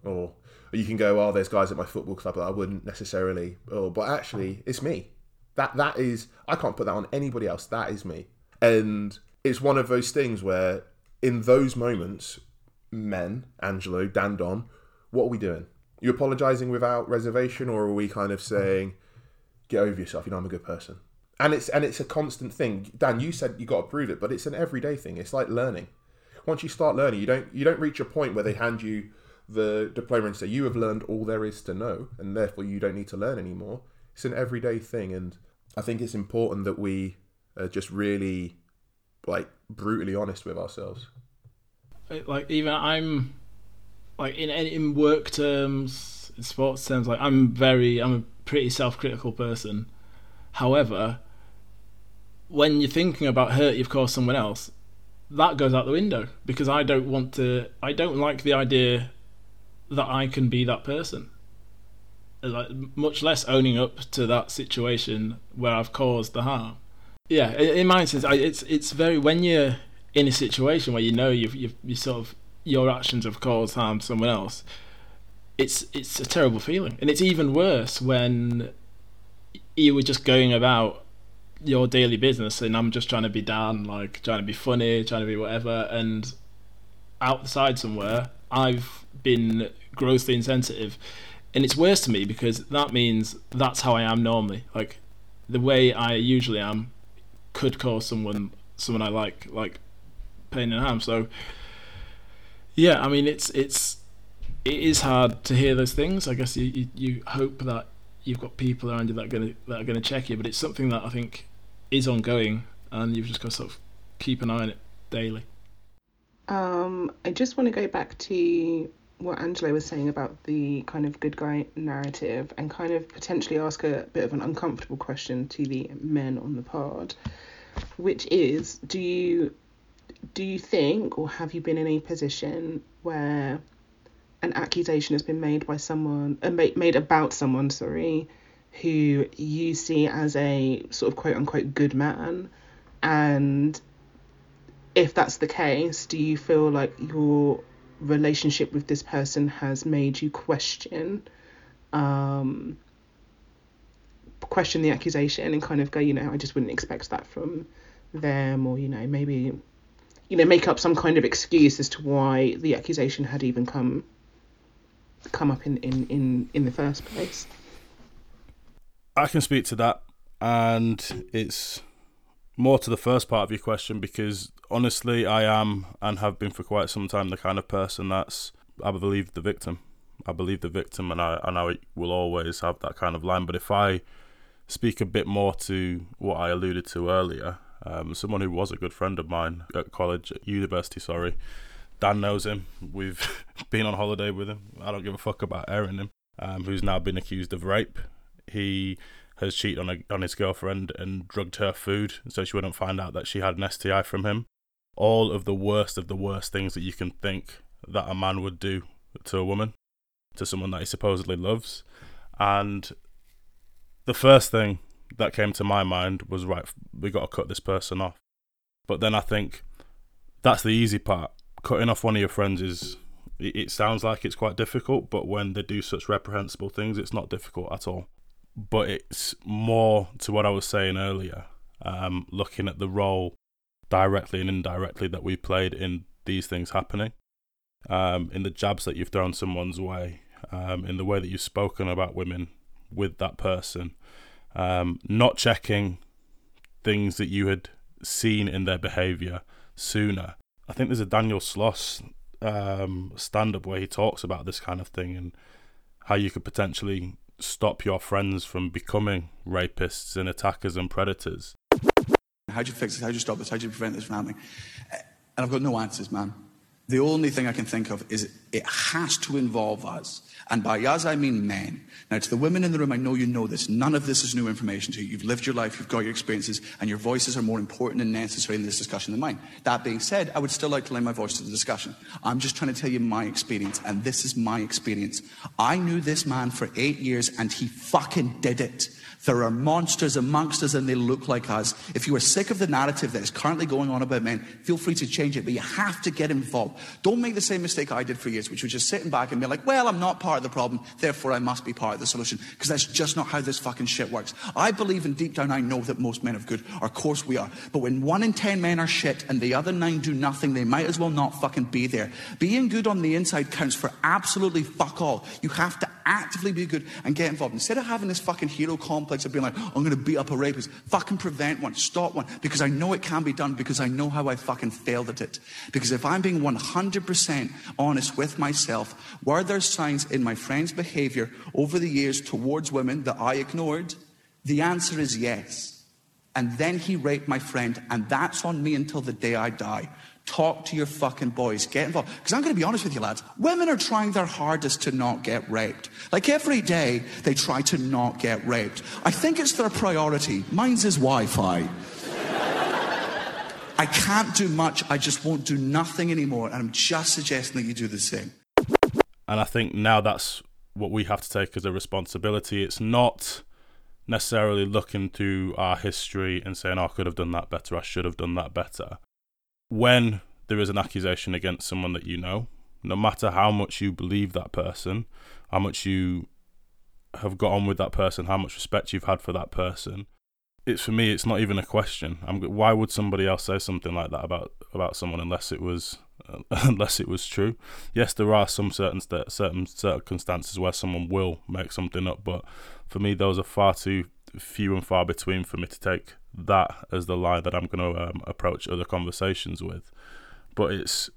Speaker 1: or, or you can go, oh, there's guys at my football club that I wouldn't necessarily. Oh, but actually, it's me. That that is. I can't put that on anybody else. That is me, and it's one of those things where in those moments, men, Angelo, Dan, Dom, what are we doing? You apologising without reservation, or are we kind of saying, "Get over yourself"? You know, I'm a good person. And it's and it's a constant thing. Dan, you said you got to prove it, but it's an everyday thing. It's like learning. Once you start learning, you don't you don't reach a point where they hand you the diploma and say you have learned all there is to know, and therefore you don't need to learn anymore. It's an everyday thing, and I think it's important that we uh, just really like brutally honest with ourselves.
Speaker 5: Like even I'm like in in work terms, in sports terms, like I'm very I'm a pretty self-critical person. However, when you're thinking about hurt you've caused someone else, that goes out the window because I don't want to. I don't like the idea that I can be that person. Like much less owning up to that situation where I've caused the harm yeah, in my instance, it's it's very when you're in a situation where you know you've you've you sort of your actions have caused harm to someone else. It's it's a terrible feeling, and it's even worse when you were just going about your daily business, and I'm just trying to be down, like trying to be funny, trying to be whatever, and outside somewhere, I've been grossly insensitive, and it's worse to me because that means that's how I am normally, like the way I usually am could cause someone someone I like like pain and harm. So yeah, I mean it's it's it is hard to hear those things. I guess you you, you hope that you've got people around you that are gonna that are gonna check you, but it's something that I think is ongoing, and you've just got to sort of keep an eye on it daily.
Speaker 2: Um, I just want to go back to what Angelo was saying about the kind of good guy narrative and kind of potentially ask a bit of an uncomfortable question to the men on the pod, which is do you do you think or have you been in a position where an accusation has been made by someone uh, made, made about someone sorry who you see as a sort of quote unquote good man? And if that's the case do you feel like you're relationship with this person has made you question um, question the accusation and kind of go, you know, I just wouldn't expect that from them, or you know, maybe you know, make up some kind of excuse as to why the accusation had even come come up in in in, in the first place.
Speaker 4: I can speak to that, and it's more to the first part of your question because honestly, I am and have been for quite some time the kind of person that's I believe the victim. I believe the victim, and I and I will always have that kind of line. But if I speak a bit more to what I alluded to earlier, Um, someone who was a good friend of mine at college, at university, sorry. Dan knows him. We've been on holiday with him. I don't give a fuck about airing him. Um, who's now been accused of rape. He has cheated on a, on his girlfriend and drugged her food so she wouldn't find out that she had an STI from him. All of the worst of the worst things that you can think that a man would do to a woman, to someone that he supposedly loves. And the first thing that came to my mind was right, we got to cut this person off. But then I think that's the easy part. Cutting off one of your friends is, it sounds like it's quite difficult, but when they do such reprehensible things, it's not difficult at all but it's more to what I was saying earlier, um, looking at the role directly and indirectly that we played in these things happening, um, in the jabs that you've thrown someone's way, um, in the way that you've spoken about women with that person, um, not checking things that you had seen in their behaviour sooner. I think there's a Daniel Sloss um, stand up where he talks about this kind of thing and how you could potentially stop your friends from becoming rapists and attackers and predators.
Speaker 7: How do you fix this? How do you stop this? How do you prevent this from happening? And I've got no answers, man. The only thing I can think of is it has to involve us. And by us, I mean men. Now, to the women in the room, I know you know this. None of this is new information to you. You've lived your life, you've got your experiences, and your voices are more important and necessary in this discussion than mine. That being said, I would still like to lend my voice to the discussion. I'm just trying to tell you my experience, and this is my experience. I knew this man for eight years, and he fucking did it. There are monsters amongst us and they look like us. If you are sick of the narrative that is currently going on about men, feel free to change it, but you have to get involved. Don't make the same mistake I did for years, which was just sitting back and being like, well, I'm not part of the problem, therefore I must be part of the solution. Because that's just not how this fucking shit works. I believe and deep down I know that most men are good. Of course we are. But when one in ten men are shit and the other nine do nothing, they might as well not fucking be there. Being good on the inside counts for absolutely fuck all. You have to actively be good and get involved. Instead of having this fucking hero complex of being like, I'm going to beat up a rapist, fucking prevent one, stop one, because I know it can be done, because I know how I fucking failed at it. Because if I'm being 100% honest with myself, were there signs in my friend's behavior over the years towards women that I ignored? The answer is yes. And then he raped my friend, and that's on me until the day I die. Talk to your fucking boys. Get involved. Because I'm going to be honest with you, lads. Women are trying their hardest to not get raped. Like every day, they try to not get raped. I think it's their priority. Mine's is Wi Fi. I can't do much. I just won't do nothing anymore. And I'm just suggesting that you do the same.
Speaker 4: And I think now that's what we have to take as a responsibility. It's not necessarily looking through our history and saying, oh, I could have done that better, I should have done that better when there is an accusation against someone that you know, no matter how much you believe that person, how much you have got on with that person, how much respect you've had for that person, it's for me. It's not even a question. I'm, why would somebody else say something like that about about someone unless it was unless it was true? Yes, there are some certain certain circumstances where someone will make something up, but for me, those are far too few and far between for me to take that as the line that I'm going to um, approach other conversations with. But it's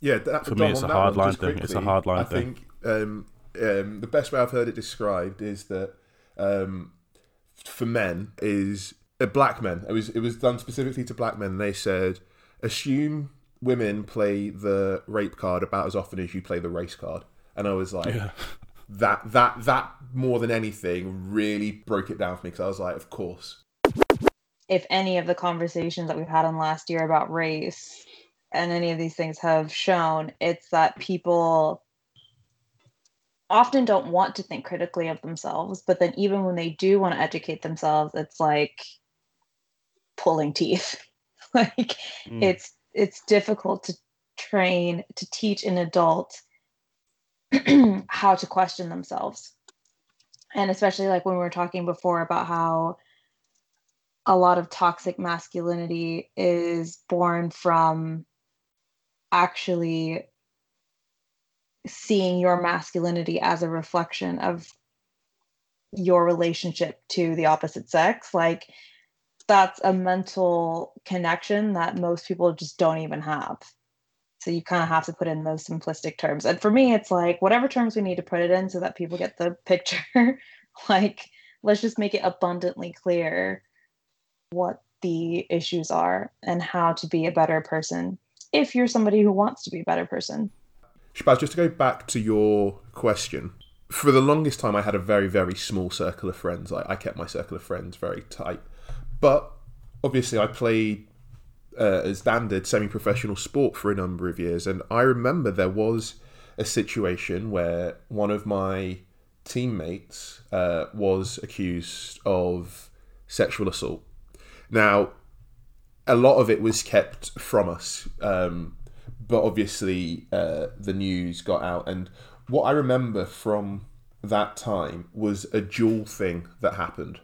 Speaker 1: yeah, that,
Speaker 4: for me, it's a hard line thing. Quickly, it's a hard line
Speaker 1: I
Speaker 4: thing.
Speaker 1: think um, um, the best way I've heard it described is that um, for men is uh, black men. It was it was done specifically to black men. They said assume women play the rape card about as often as you play the race card, and I was like. Yeah. That that that more than anything really broke it down for me because I was like, of course,
Speaker 3: if any of the conversations that we've had in last year about race and any of these things have shown, it's that people often don't want to think critically of themselves, but then even when they do want to educate themselves, it's like pulling teeth. like mm. it's it's difficult to train to teach an adult how to question themselves. And especially like when we were talking before about how a lot of toxic masculinity is born from actually seeing your masculinity as a reflection of your relationship to the opposite sex. Like that's a mental connection that most people just don't even have. So you kind of have to put in those simplistic terms. And for me it's like whatever terms we need to put it in so that people get the picture like let's just make it abundantly clear what the issues are and how to be a better person if you're somebody who wants to be a better person.
Speaker 1: Shabazz, just to go back to your question, for the longest time, I had a very, very small circle of friends. I, I kept my circle of friends very tight. But obviously, I played, uh, as Dan did, semi professional sport for a number of years. And I remember there was a situation where one of my teammates uh, was accused of sexual assault. Now, a lot of it was kept from us, um, but obviously uh, the news got out. And what I remember from that time was a dual thing that happened,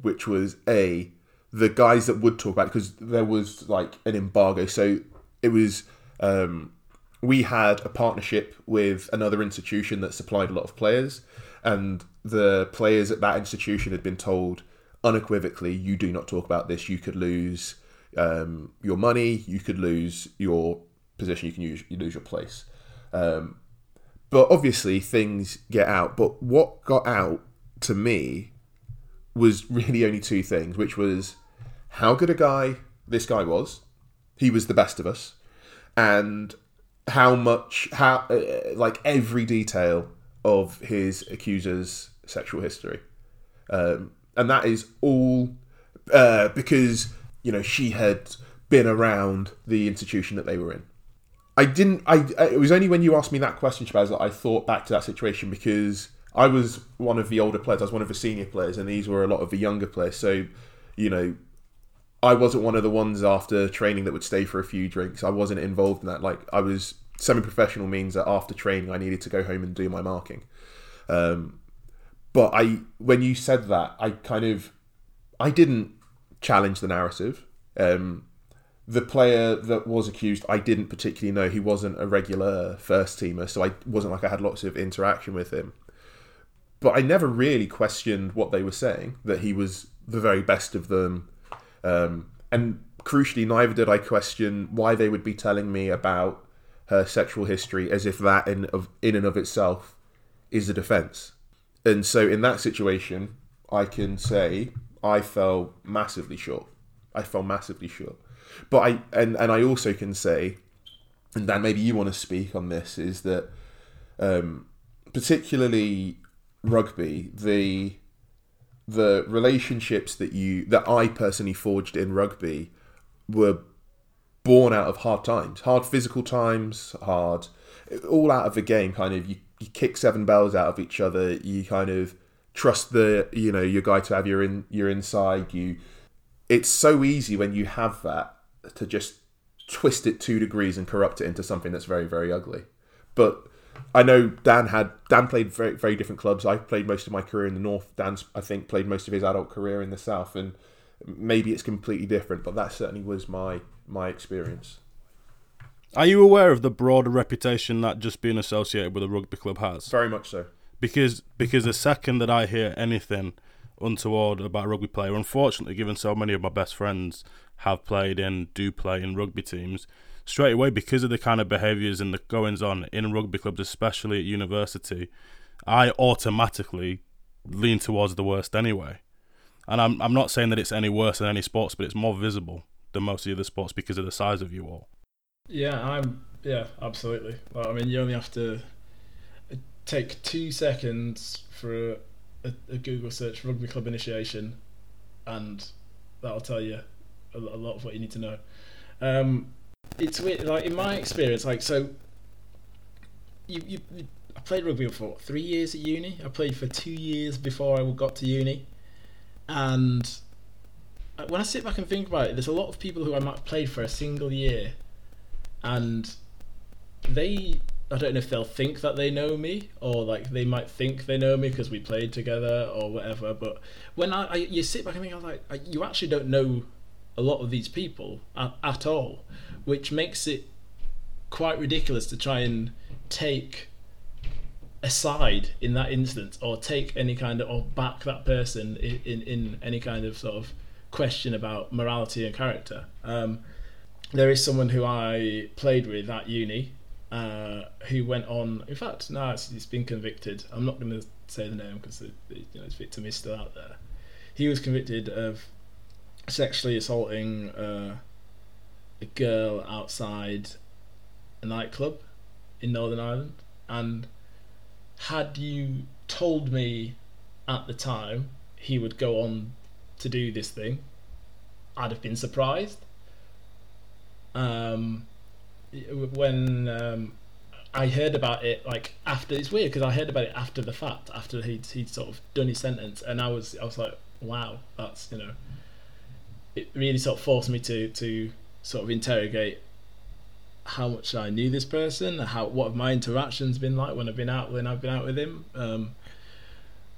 Speaker 1: which was a the guys that would talk about because there was like an embargo, so it was. Um, we had a partnership with another institution that supplied a lot of players, and the players at that institution had been told unequivocally, "You do not talk about this. You could lose um, your money. You could lose your position. You can use, you lose your place." Um, but obviously, things get out. But what got out to me was really only two things, which was how good a guy this guy was. He was the best of us, and how much how uh, like every detail of his accuser's sexual history um, and that is all uh, because you know she had been around the institution that they were in i didn't i it was only when you asked me that question Shabazz, that i thought back to that situation because i was one of the older players i was one of the senior players and these were a lot of the younger players so you know I wasn't one of the ones after training that would stay for a few drinks. I wasn't involved in that. Like I was semi-professional means that after training I needed to go home and do my marking. Um, but I, when you said that, I kind of, I didn't challenge the narrative. Um, the player that was accused, I didn't particularly know. He wasn't a regular first teamer, so I wasn't like I had lots of interaction with him. But I never really questioned what they were saying. That he was the very best of them um, and crucially, neither did I question why they would be telling me about her sexual history as if that in of in and of itself is a defence. And so in that situation, I can say I fell massively short. I fell massively short. But I and, and I also can say, and Dan, maybe you want to speak on this, is that um, particularly rugby, the the relationships that you that I personally forged in rugby were born out of hard times, hard physical times, hard all out of the game. Kind of you, you kick seven bells out of each other. You kind of trust the you know your guy to have your in your inside. You it's so easy when you have that to just twist it two degrees and corrupt it into something that's very very ugly. But I know Dan had Dan played very very different clubs. I played most of my career in the north. Dan's I think played most of his adult career in the south, and maybe it's completely different, but that certainly was my my experience.
Speaker 4: Are you aware of the broader reputation that just being associated with a rugby club has?
Speaker 1: Very much so.
Speaker 4: Because because the second that I hear anything untoward about a rugby player, unfortunately, given so many of my best friends have played and do play in rugby teams, straight away because of the kind of behaviours and the goings on in rugby clubs, especially at university, I automatically lean towards the worst anyway. And I'm I'm not saying that it's any worse than any sports, but it's more visible than most of the other sports because of the size of you all.
Speaker 5: Yeah, I'm. Yeah, absolutely. Well, I mean, you only have to uh, take two seconds for a, a, a Google search rugby club initiation, and that'll tell you a, a lot of what you need to know. Um, it's weird. Like in my experience, like so, you you. I played rugby for three years at uni. I played for two years before I got to uni, and uh, when I sit back and think about it, there's a lot of people who I might played for a single year, and they I don't know if they'll think that they know me or like they might think they know me because we played together or whatever. But when I, I you sit back and think, I'm like you actually don't know a lot of these people at, at all which makes it quite ridiculous to try and take a side in that instance or take any kind of or back that person in, in, in any kind of sort of question about morality and character. Um, there is someone who I played with at uni uh, who went on. In fact, no, it's, it's been convicted. I'm not going to say the name because you know, victim is still out there. He was convicted of sexually assaulting uh, a girl outside a nightclub in Northern Ireland, and had you told me at the time he would go on to do this thing, I'd have been surprised. Um, when um, I heard about it, like after it's weird because I heard about it after the fact, after he'd he'd sort of done his sentence, and I was I was like, wow, that's you know, it really sort of forced me to to sort of interrogate how much I knew this person, how what have my interactions been like when I've been out when I've been out with him. Um,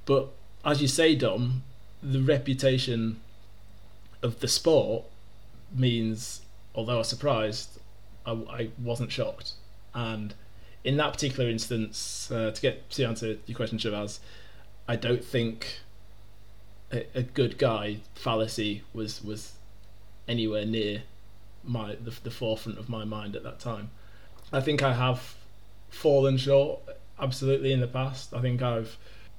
Speaker 5: but as you say, Dom, the reputation of the sport means, although I was surprised, I, I wasn't shocked. And in that particular instance, uh, to get to answer your question, Shabazz, I don't think a, a good guy fallacy was was anywhere near my the, the forefront of my mind at that time. I think I have fallen short absolutely in the past. I think I've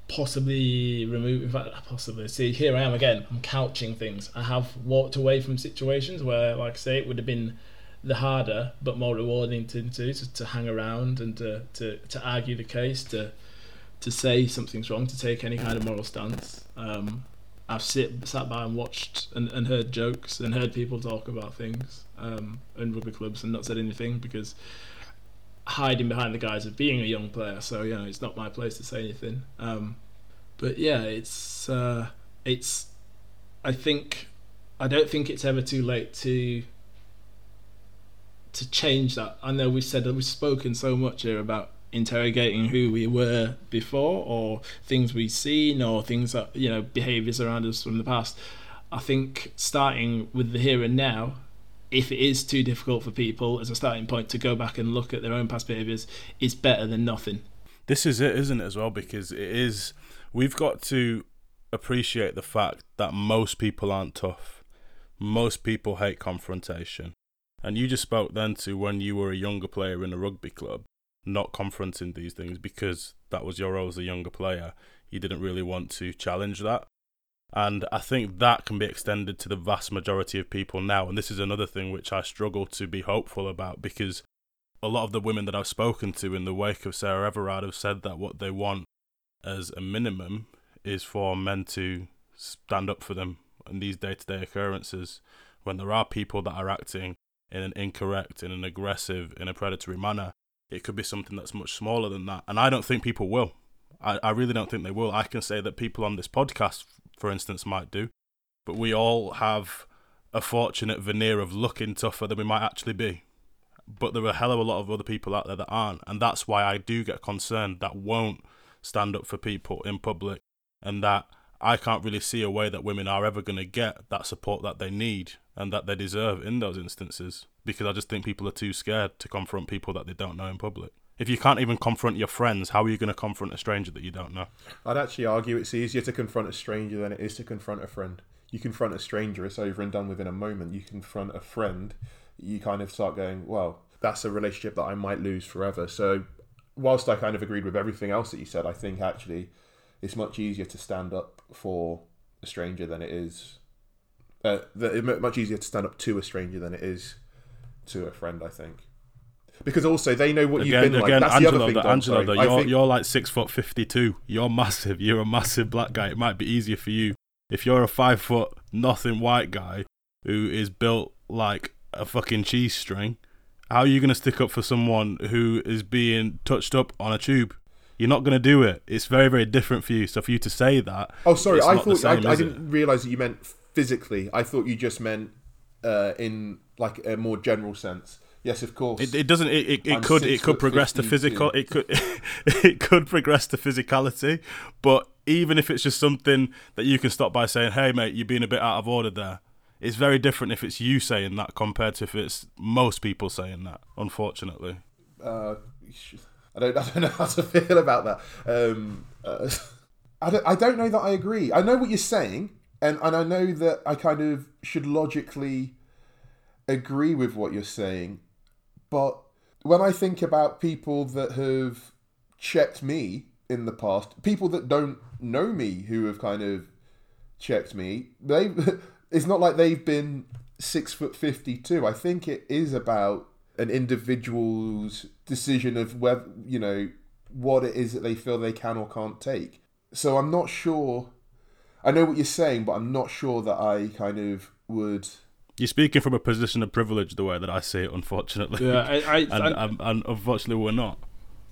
Speaker 5: possibly remove in fact possibly. See here I am again. I'm couching things. I have walked away from situations where like I say it would have been the harder but more rewarding to to, to hang around and to, to, to argue the case to to say something's wrong to take any kind of moral stance. Um, I've sit sat by and watched and, and heard jokes and heard people talk about things um, in rugby clubs and not said anything because hiding behind the guise of being a young player. So you know, it's not my place to say anything. Um, but yeah, it's uh, it's. I think I don't think it's ever too late to to change that. I know we said we've spoken so much here about interrogating who we were before or things we've seen or things that you know behaviors around us from the past i think starting with the here and now if it is too difficult for people as a starting point to go back and look at their own past behaviors is better than nothing.
Speaker 4: This is it isn't it as well? Because it is we've got to appreciate the fact that most people aren't tough. Most people hate confrontation. And you just spoke then to when you were a younger player in a rugby club not confronting these things because that was your role as a younger player. You didn't really want to challenge that and I think that can be extended to the vast majority of people now. And this is another thing which I struggle to be hopeful about because a lot of the women that I've spoken to in the wake of Sarah Everard have said that what they want as a minimum is for men to stand up for them in these day to day occurrences when there are people that are acting in an incorrect, in an aggressive, in a predatory manner. It could be something that's much smaller than that. And I don't think people will. I, I really don't think they will. I can say that people on this podcast for instance, might do. But we all have a fortunate veneer of looking tougher than we might actually be. But there are a hell of a lot of other people out there that aren't. And that's why I do get concerned that won't stand up for people in public and that I can't really see a way that women are ever going to get that support that they need and that they deserve in those instances because I just think people are too scared to confront people that they don't know in public. If you can't even confront your friends, how are you going to confront a stranger that you don't know?
Speaker 1: I'd actually argue it's easier to confront a stranger than it is to confront a friend. You confront a stranger, it's over and done within a moment. You confront a friend, you kind of start going, well, that's a relationship that I might lose forever. So, whilst I kind of agreed with everything else that you said, I think actually it's much easier to stand up for a stranger than it is. Uh, much easier to stand up to a stranger than it is to a friend, I think because also they know what again, you've been
Speaker 4: again,
Speaker 1: like. That's
Speaker 4: Angelo,
Speaker 1: the other thing.
Speaker 4: Angelo, though, you're think... you're like six foot fifty two. You're massive. You're a massive black guy. It might be easier for you if you're a five foot nothing white guy who is built like a fucking cheese string. How are you going to stick up for someone who is being touched up on a tube? You're not going to do it. It's very, very different for you. So for you to say that,
Speaker 1: oh, sorry, I thought same, I, I didn't realize that you meant physically. I thought you just meant uh, in like a more general sense. Yes, of course.
Speaker 4: It, it doesn't. It, it, it could. It could progress to physical. It could. it could progress to physicality, but even if it's just something that you can stop by saying, "Hey, mate, you're being a bit out of order there." It's very different if it's you saying that compared to if it's most people saying that. Unfortunately.
Speaker 1: Uh, I don't. I don't know how to feel about that. Um, uh, I don't. I don't know that I agree. I know what you're saying, and and I know that I kind of should logically agree with what you're saying but when I think about people that have checked me in the past, people that don't know me who have kind of checked me, they it's not like they've been six foot fifty two. I think it is about an individual's decision of whether you know what it is that they feel they can or can't take. So I'm not sure. I know what you're saying, but I'm not sure that I kind of would.
Speaker 4: You're speaking from a position of privilege, the way that I see it, unfortunately.
Speaker 5: Yeah, I, I,
Speaker 4: and,
Speaker 5: I,
Speaker 4: and, and unfortunately, we're not.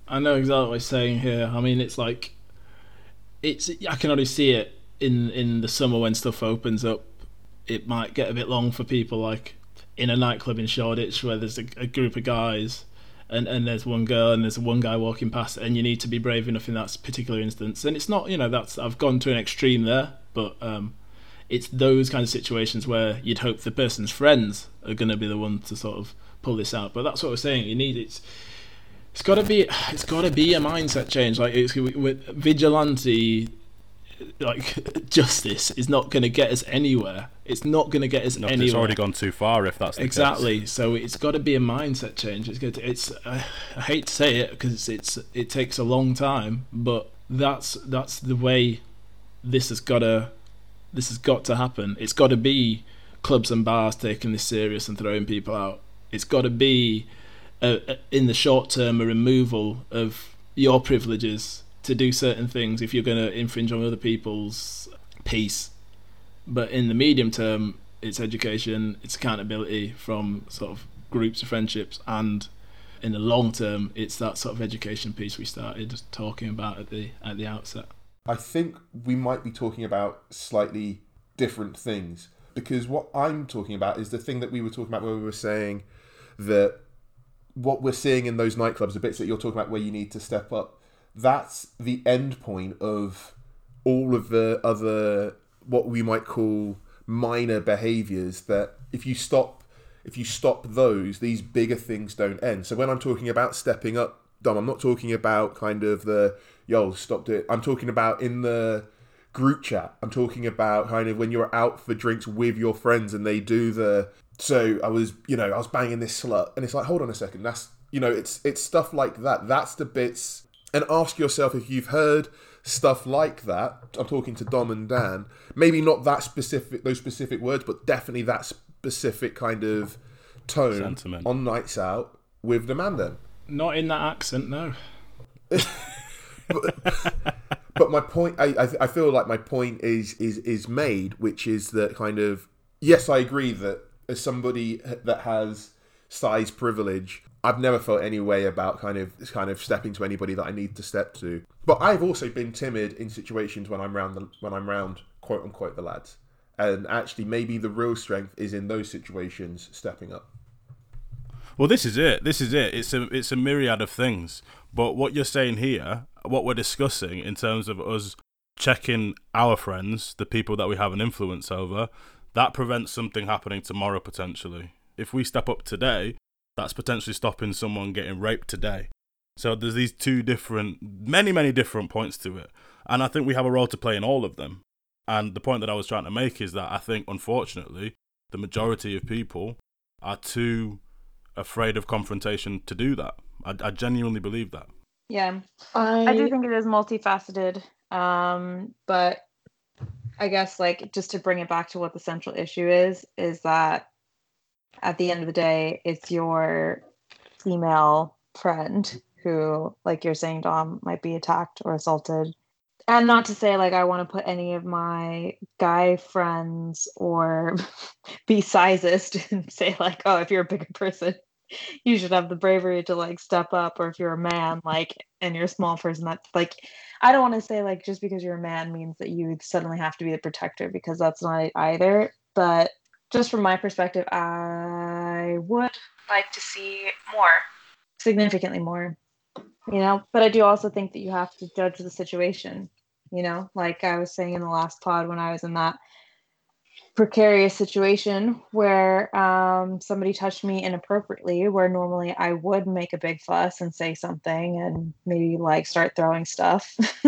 Speaker 5: I know exactly what you're saying here. I mean, it's like, it's I can only see it in in the summer when stuff opens up. It might get a bit long for people, like in a nightclub in Shoreditch where there's a, a group of guys and, and there's one girl and there's one guy walking past and you need to be brave enough in that particular instance and it's not you know that's i've gone to an extreme there but um, it's those kind of situations where you'd hope the person's friends are going to be the one to sort of pull this out but that's what we're saying you need it's it's got to be it's got to be a mindset change like it's with vigilante like justice is not going to get us anywhere. It's not going to get us
Speaker 4: No,
Speaker 5: anywhere.
Speaker 4: it's already gone too far. If that's the
Speaker 5: exactly.
Speaker 4: Case.
Speaker 5: So it's got to be a mindset change. It's good. It's uh, I hate to say it because it's it takes a long time, but that's that's the way this has got to this has got to happen. It's got to be clubs and bars taking this serious and throwing people out. It's got to be a, a, in the short term a removal of your privileges to do certain things if you're going to infringe on other people's peace. But in the medium term, it's education, it's accountability from sort of groups of friendships, and in the long term, it's that sort of education piece we started talking about at the at the outset.
Speaker 1: I think we might be talking about slightly different things because what I'm talking about is the thing that we were talking about where we were saying that what we're seeing in those nightclubs, the bits that you're talking about where you need to step up, that's the end point of all of the other what we might call minor behaviors that if you stop if you stop those these bigger things don't end. So when i'm talking about stepping up dom i'm not talking about kind of the yo stopped it i'm talking about in the group chat i'm talking about kind of when you're out for drinks with your friends and they do the so i was you know i was banging this slut and it's like hold on a second that's you know it's it's stuff like that that's the bits and ask yourself if you've heard stuff like that. I'm talking to Dom and Dan. Maybe not that specific, those specific words, but definitely that specific kind of tone
Speaker 4: Sentiment.
Speaker 1: on nights out with the man. Then,
Speaker 5: Not in that accent, no.
Speaker 1: but my point, I, I feel like my point is is is made, which is that kind of yes, I agree that as somebody that has size privilege, I've never felt any way about kind of kind of stepping to anybody that I need to step to. But I've also been timid in situations when I'm round the, when I'm round quote unquote the lads. And actually maybe the real strength is in those situations stepping up.
Speaker 4: Well, this is it. This is it. It's a it's a myriad of things. But what you're saying here, what we're discussing in terms of us checking our friends, the people that we have an influence over, that prevents something happening tomorrow potentially. If we step up today, that's potentially stopping someone getting raped today. So there's these two different, many, many different points to it. And I think we have a role to play in all of them. And the point that I was trying to make is that I think, unfortunately, the majority of people are too afraid of confrontation to do that. I, I genuinely believe that.
Speaker 3: Yeah,
Speaker 2: I,
Speaker 3: I do think it is multifaceted. Um, but I guess like just to bring it back to what the central issue is, is that at the end of the day, it's your female friend who, like you're saying, Dom, might be attacked or assaulted. And not to say like I want to put any of my guy friends or be sizist and say like, oh, if you're a bigger person, you should have the bravery to like step up, or if you're a man, like, and you're a small person, that's like, I don't want to say like just because you're a man means that you suddenly have to be the protector because that's not it either. But just from my perspective, I would like to see more, significantly more, you know. But I do also think that you have to judge the situation, you know, like I was saying in the last pod when I was in that precarious situation where um, somebody touched me inappropriately, where normally I would make a big fuss and say something and maybe like start throwing stuff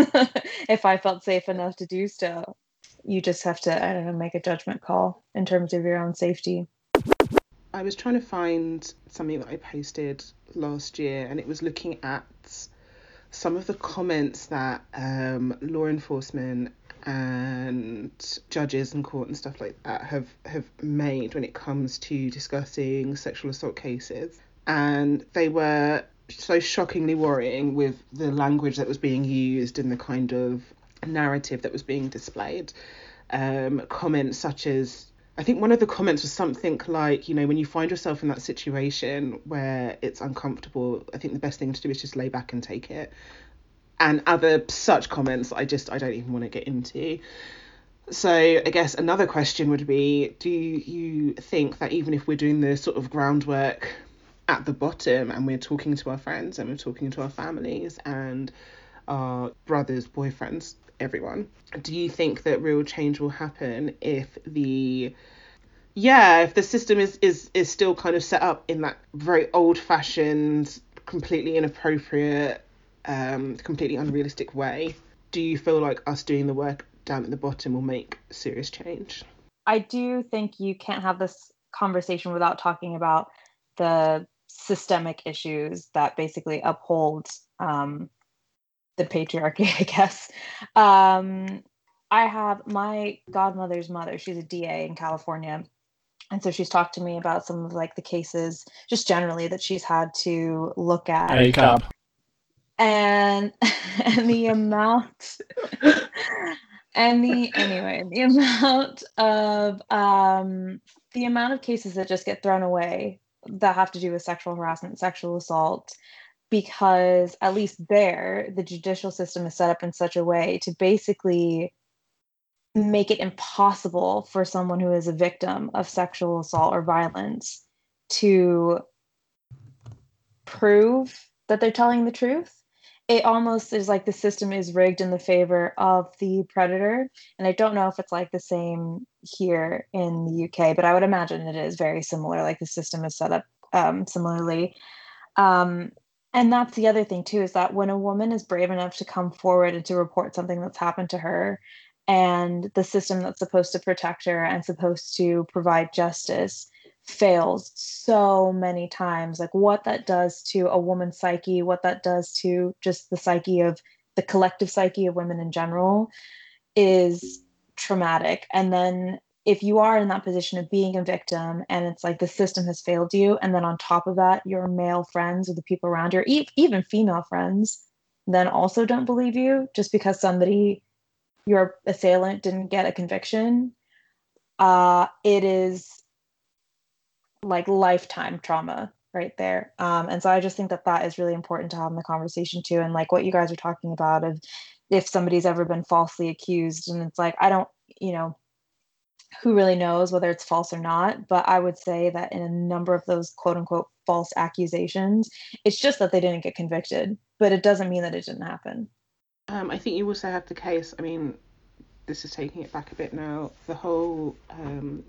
Speaker 3: if I felt safe enough to do so. You just have to i don't know make a judgment call in terms of your own safety.
Speaker 2: I was trying to find something that I posted last year, and it was looking at some of the comments that um, law enforcement and judges and court and stuff like that have have made when it comes to discussing sexual assault cases and they were so shockingly worrying with the language that was being used and the kind of narrative that was being displayed um, comments such as I think one of the comments was something like, you know, when you find yourself in that situation where it's uncomfortable, I think the best thing to do is just lay back and take it. And other such comments I just I don't even want to get into. So I guess another question would be, do you think that even if we're doing the sort of groundwork at the bottom and we're talking to our friends and we're talking to our families and our brothers, boyfriends, everyone. Do you think that real change will happen if the yeah, if the system is is is still kind of set up in that very old-fashioned, completely inappropriate, um, completely unrealistic way? Do you feel like us doing the work down at the bottom will make serious change?
Speaker 3: I do think you can't have this conversation without talking about the systemic issues that basically uphold um, the patriarchy, I guess. Um, I have my godmother's mother, she's a DA in California. And so she's talked to me about some of like the cases just generally that she's had to look at.
Speaker 5: Hey, cop.
Speaker 3: And and the amount and the anyway, the amount of um the amount of cases that just get thrown away that have to do with sexual harassment, sexual assault, because at least there the judicial system is set up in such a way to basically make it impossible for someone who is a victim of sexual assault or violence to prove that they're telling the truth it almost is like the system is rigged in the favor of the predator and i don't know if it's like the same here in the uk but i would imagine it is very similar like the system is set up um, similarly. Um, and that's the other thing too is that when a woman is brave enough to come forward and to report something that's happened to her and the system that's supposed to protect her and supposed to provide justice fails so many times like what that does to a woman's psyche what that does to just the psyche of the collective psyche of women in general is traumatic. And then if you are in that position of being a victim and it's like the system has failed you and then on top of that your male friends or the people around you even female friends then also don't believe you just because somebody your assailant didn't get a conviction uh it is like lifetime trauma right there. Um and so i just think that that is really important to have in the conversation too and like what you guys are talking about of if somebody's ever been falsely accused and it's like i don't you know who really knows whether it's false or not but i would say that in a number of those quote unquote false accusations it's just that they didn't get convicted but it doesn't mean that it didn't happen.
Speaker 2: Um, i think you also have the case i mean this is taking it back a bit now the whole um,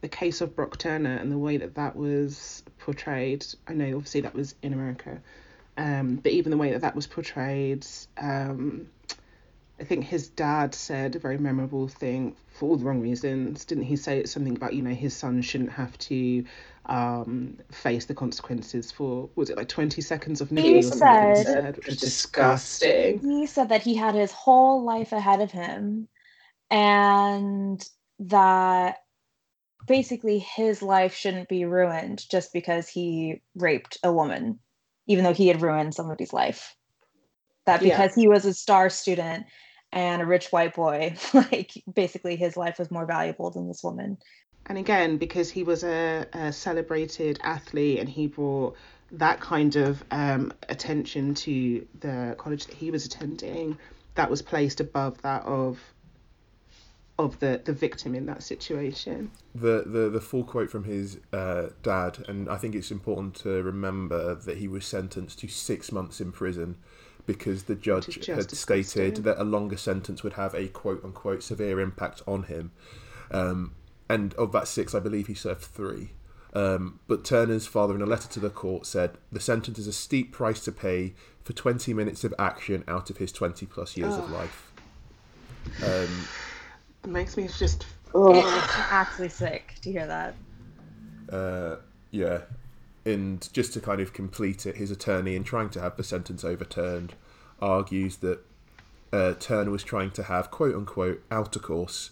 Speaker 2: the case of brock turner and the way that that was portrayed i know obviously that was in america um, but even the way that that was portrayed um, I think his dad said a very memorable thing for all the wrong reasons. Didn't he say something about, you know, his son shouldn't have to um, face the consequences for, was it like 20 seconds of nudity or something? He said, which was disgusting.
Speaker 3: He said that he had his whole life ahead of him and that basically his life shouldn't be ruined just because he raped a woman, even though he had ruined somebody's life. That because yeah. he was a star student and a rich white boy like basically his life was more valuable than this woman
Speaker 2: and again because he was a, a celebrated athlete and he brought that kind of um, attention to the college that he was attending that was placed above that of of the the victim in that situation
Speaker 1: the the, the full quote from his uh, dad and i think it's important to remember that he was sentenced to six months in prison because the judge had stated that a longer sentence would have a quote unquote severe impact on him. Um, and of that six, I believe he served three. Um, but Turner's father, in a letter to the court, said the sentence is a steep price to pay for 20 minutes of action out of his 20 plus years oh. of life. Um,
Speaker 2: it makes me just.
Speaker 3: Oh. It's actually sick to hear that.
Speaker 1: Uh, yeah, and just to kind of complete it, his attorney, in trying to have the sentence overturned, argues that uh, Turner was trying to have quote unquote outer course,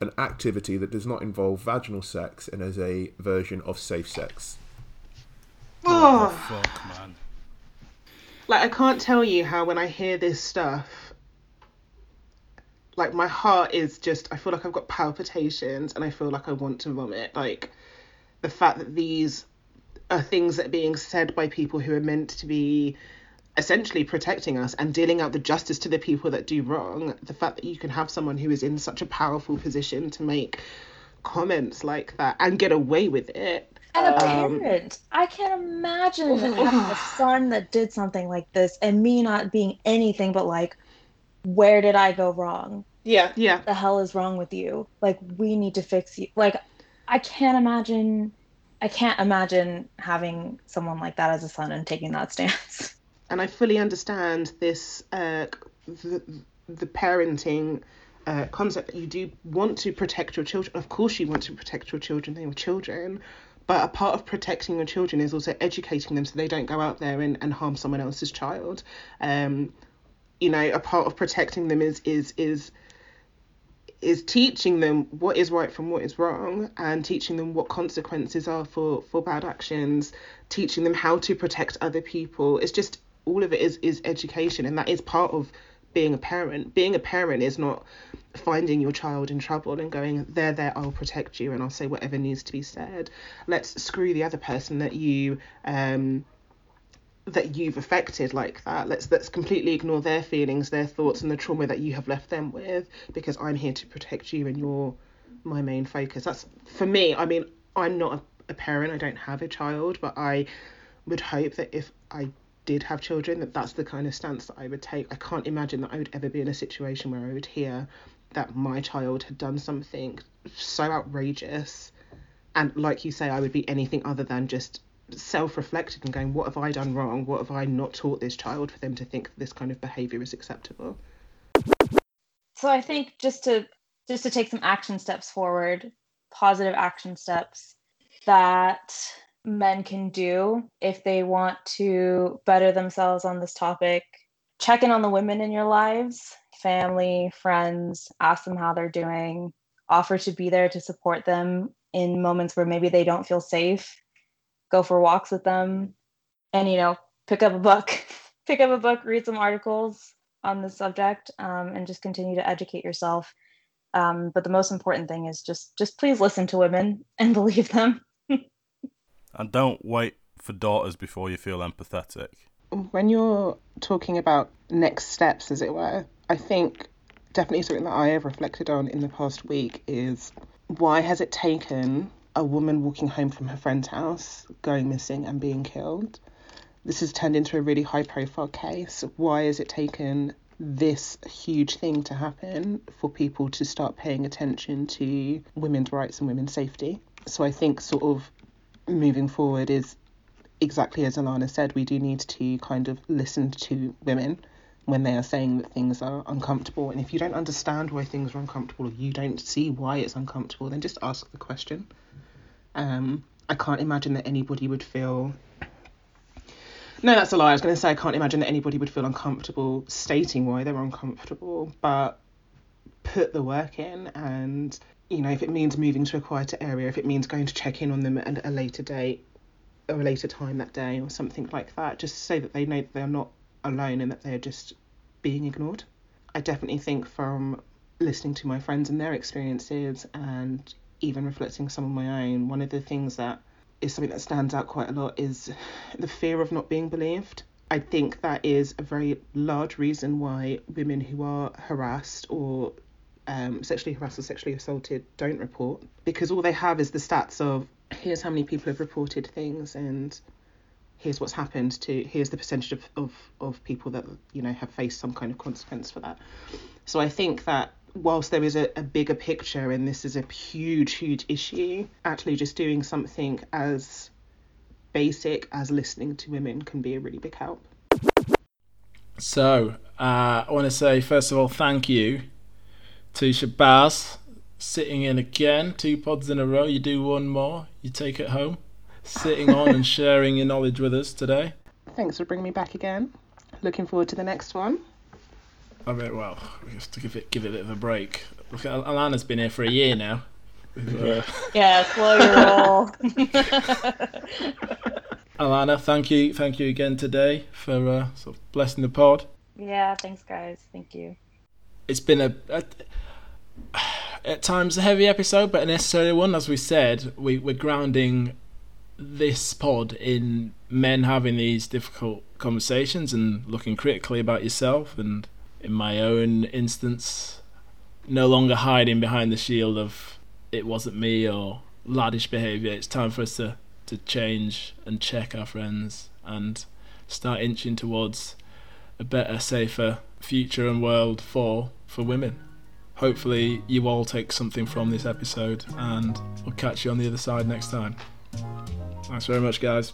Speaker 1: an activity that does not involve vaginal sex and is a version of safe sex.
Speaker 2: Oh,
Speaker 4: Fuck, man.
Speaker 2: like I can't tell you how when I hear this stuff, like my heart is just I feel like I've got palpitations and I feel like I want to vomit. Like the fact that these are things that are being said by people who are meant to be essentially protecting us and dealing out the justice to the people that do wrong. The fact that you can have someone who is in such a powerful position to make comments like that and get away with it.
Speaker 3: And a
Speaker 2: Um,
Speaker 3: parent. I can't imagine having a son that did something like this and me not being anything but like, where did I go wrong?
Speaker 2: Yeah, yeah.
Speaker 3: The hell is wrong with you? Like, we need to fix you. Like, I can't imagine. I can't imagine having someone like that as a son and taking that stance.
Speaker 2: and I fully understand this uh, the, the parenting uh, concept that you do want to protect your children. Of course, you want to protect your children; they are children. But a part of protecting your children is also educating them so they don't go out there and, and harm someone else's child. Um, you know, a part of protecting them is is is is teaching them what is right from what is wrong and teaching them what consequences are for for bad actions teaching them how to protect other people. It's just all of it is is education and that is part of being a parent. Being a parent is not finding your child in trouble and going there there I'll protect you and I'll say whatever needs to be said. Let's screw the other person that you um that you've affected like that. Let's let's completely ignore their feelings their thoughts and the trauma that you have left them with because i'm here to protect you and you're my main focus. That's for me i mean i'm not a, a parent i don't have a child but i would hope that if i did have children that that's the kind of stance that i would take. I can't imagine that i would ever be in a situation where i would hear that my child had done something so outrageous. And like you say i would be anything other than just self-reflected and going what have i done wrong what have i not taught this child for them to think this kind of behavior is acceptable
Speaker 3: So I think just to just to take some action steps forward, positive action steps that men can do if they want to better themselves on this topic. Check in on the women in your lives, family, friends, ask them how they're doing, offer to be there to support them in moments where maybe they don't feel safe. Go for walks with them and you know, pick up a book. pick up a book, read some articles, on the subject um, and just continue to educate yourself um, but the most important thing is just just please listen to women and believe them
Speaker 4: And don't wait for daughters before you feel empathetic.
Speaker 2: when you're talking about next steps as it were i think definitely something that i have reflected on in the past week is why has it taken a woman walking home from her friend's house going missing and being killed. This has turned into a really high profile case. Why has it taken this huge thing to happen for people to start paying attention to women's rights and women's safety? So i think sort of moving forward is exactly as Alana said, we do need to kind of listen to women when they are saying that things are uncomfortable. And if you don't understand why things are uncomfortable or you don't see why it's uncomfortable, then just ask the question. Um, I can't imagine that anybody would feel. No, that's a lie. I was going to say I can't imagine that anybody would feel uncomfortable stating why they're uncomfortable, but put the work in and you know if it means moving to a quieter area if it means going to check in on them at a later date or a later time that day or something like that just so that they know that they're not alone and that they're just being ignored. I definitely think from listening to my friends and their experiences and even reflecting some of my own one of the things that is something that stands out quite a lot is the fear of not being believed. I think that is a very large reason why women who are harassed or um, sexually harassed or sexually assaulted don't report because all they have is the stats of here's how many people have reported things and here's what's happened to here's the percentage of, of, of people that you know have faced some kind of consequence for that so i think that whilst there is a, a bigger picture and this is a huge huge issue actually just doing something as basic as listening to women can be a really big help
Speaker 5: So, uh, I want to say, first of all, thank you to Shabazz sitting in again, two pods in a row. You do one more, you take it home. Sitting on and sharing your knowledge with us today.
Speaker 2: thanks for bringing me back again looking forward to the next one
Speaker 5: I mean, well, just to give it give it a bit of a break. Look, Al- Alana's been here for a year now. Uh,
Speaker 3: Yeah, slow your roll.
Speaker 5: Alana, thank you, thank you again today for uh, sort of blessing the pod.
Speaker 3: yeah, thanks guys. Thank you.
Speaker 5: It's been a, a at times a heavy episode, but a necessary one. As we said, we, we're grounding this pod in men having these difficult conversations and looking critically about yourself. And in my own instance, no longer hiding behind the shield of it wasn't me or laddish behaviour. It's time for us to, to change and check our friends and start inching towards a better, safer future and world for for women. Hopefully, you all take something from this episode, and we'll catch you on the other side next time. Thanks very much, guys.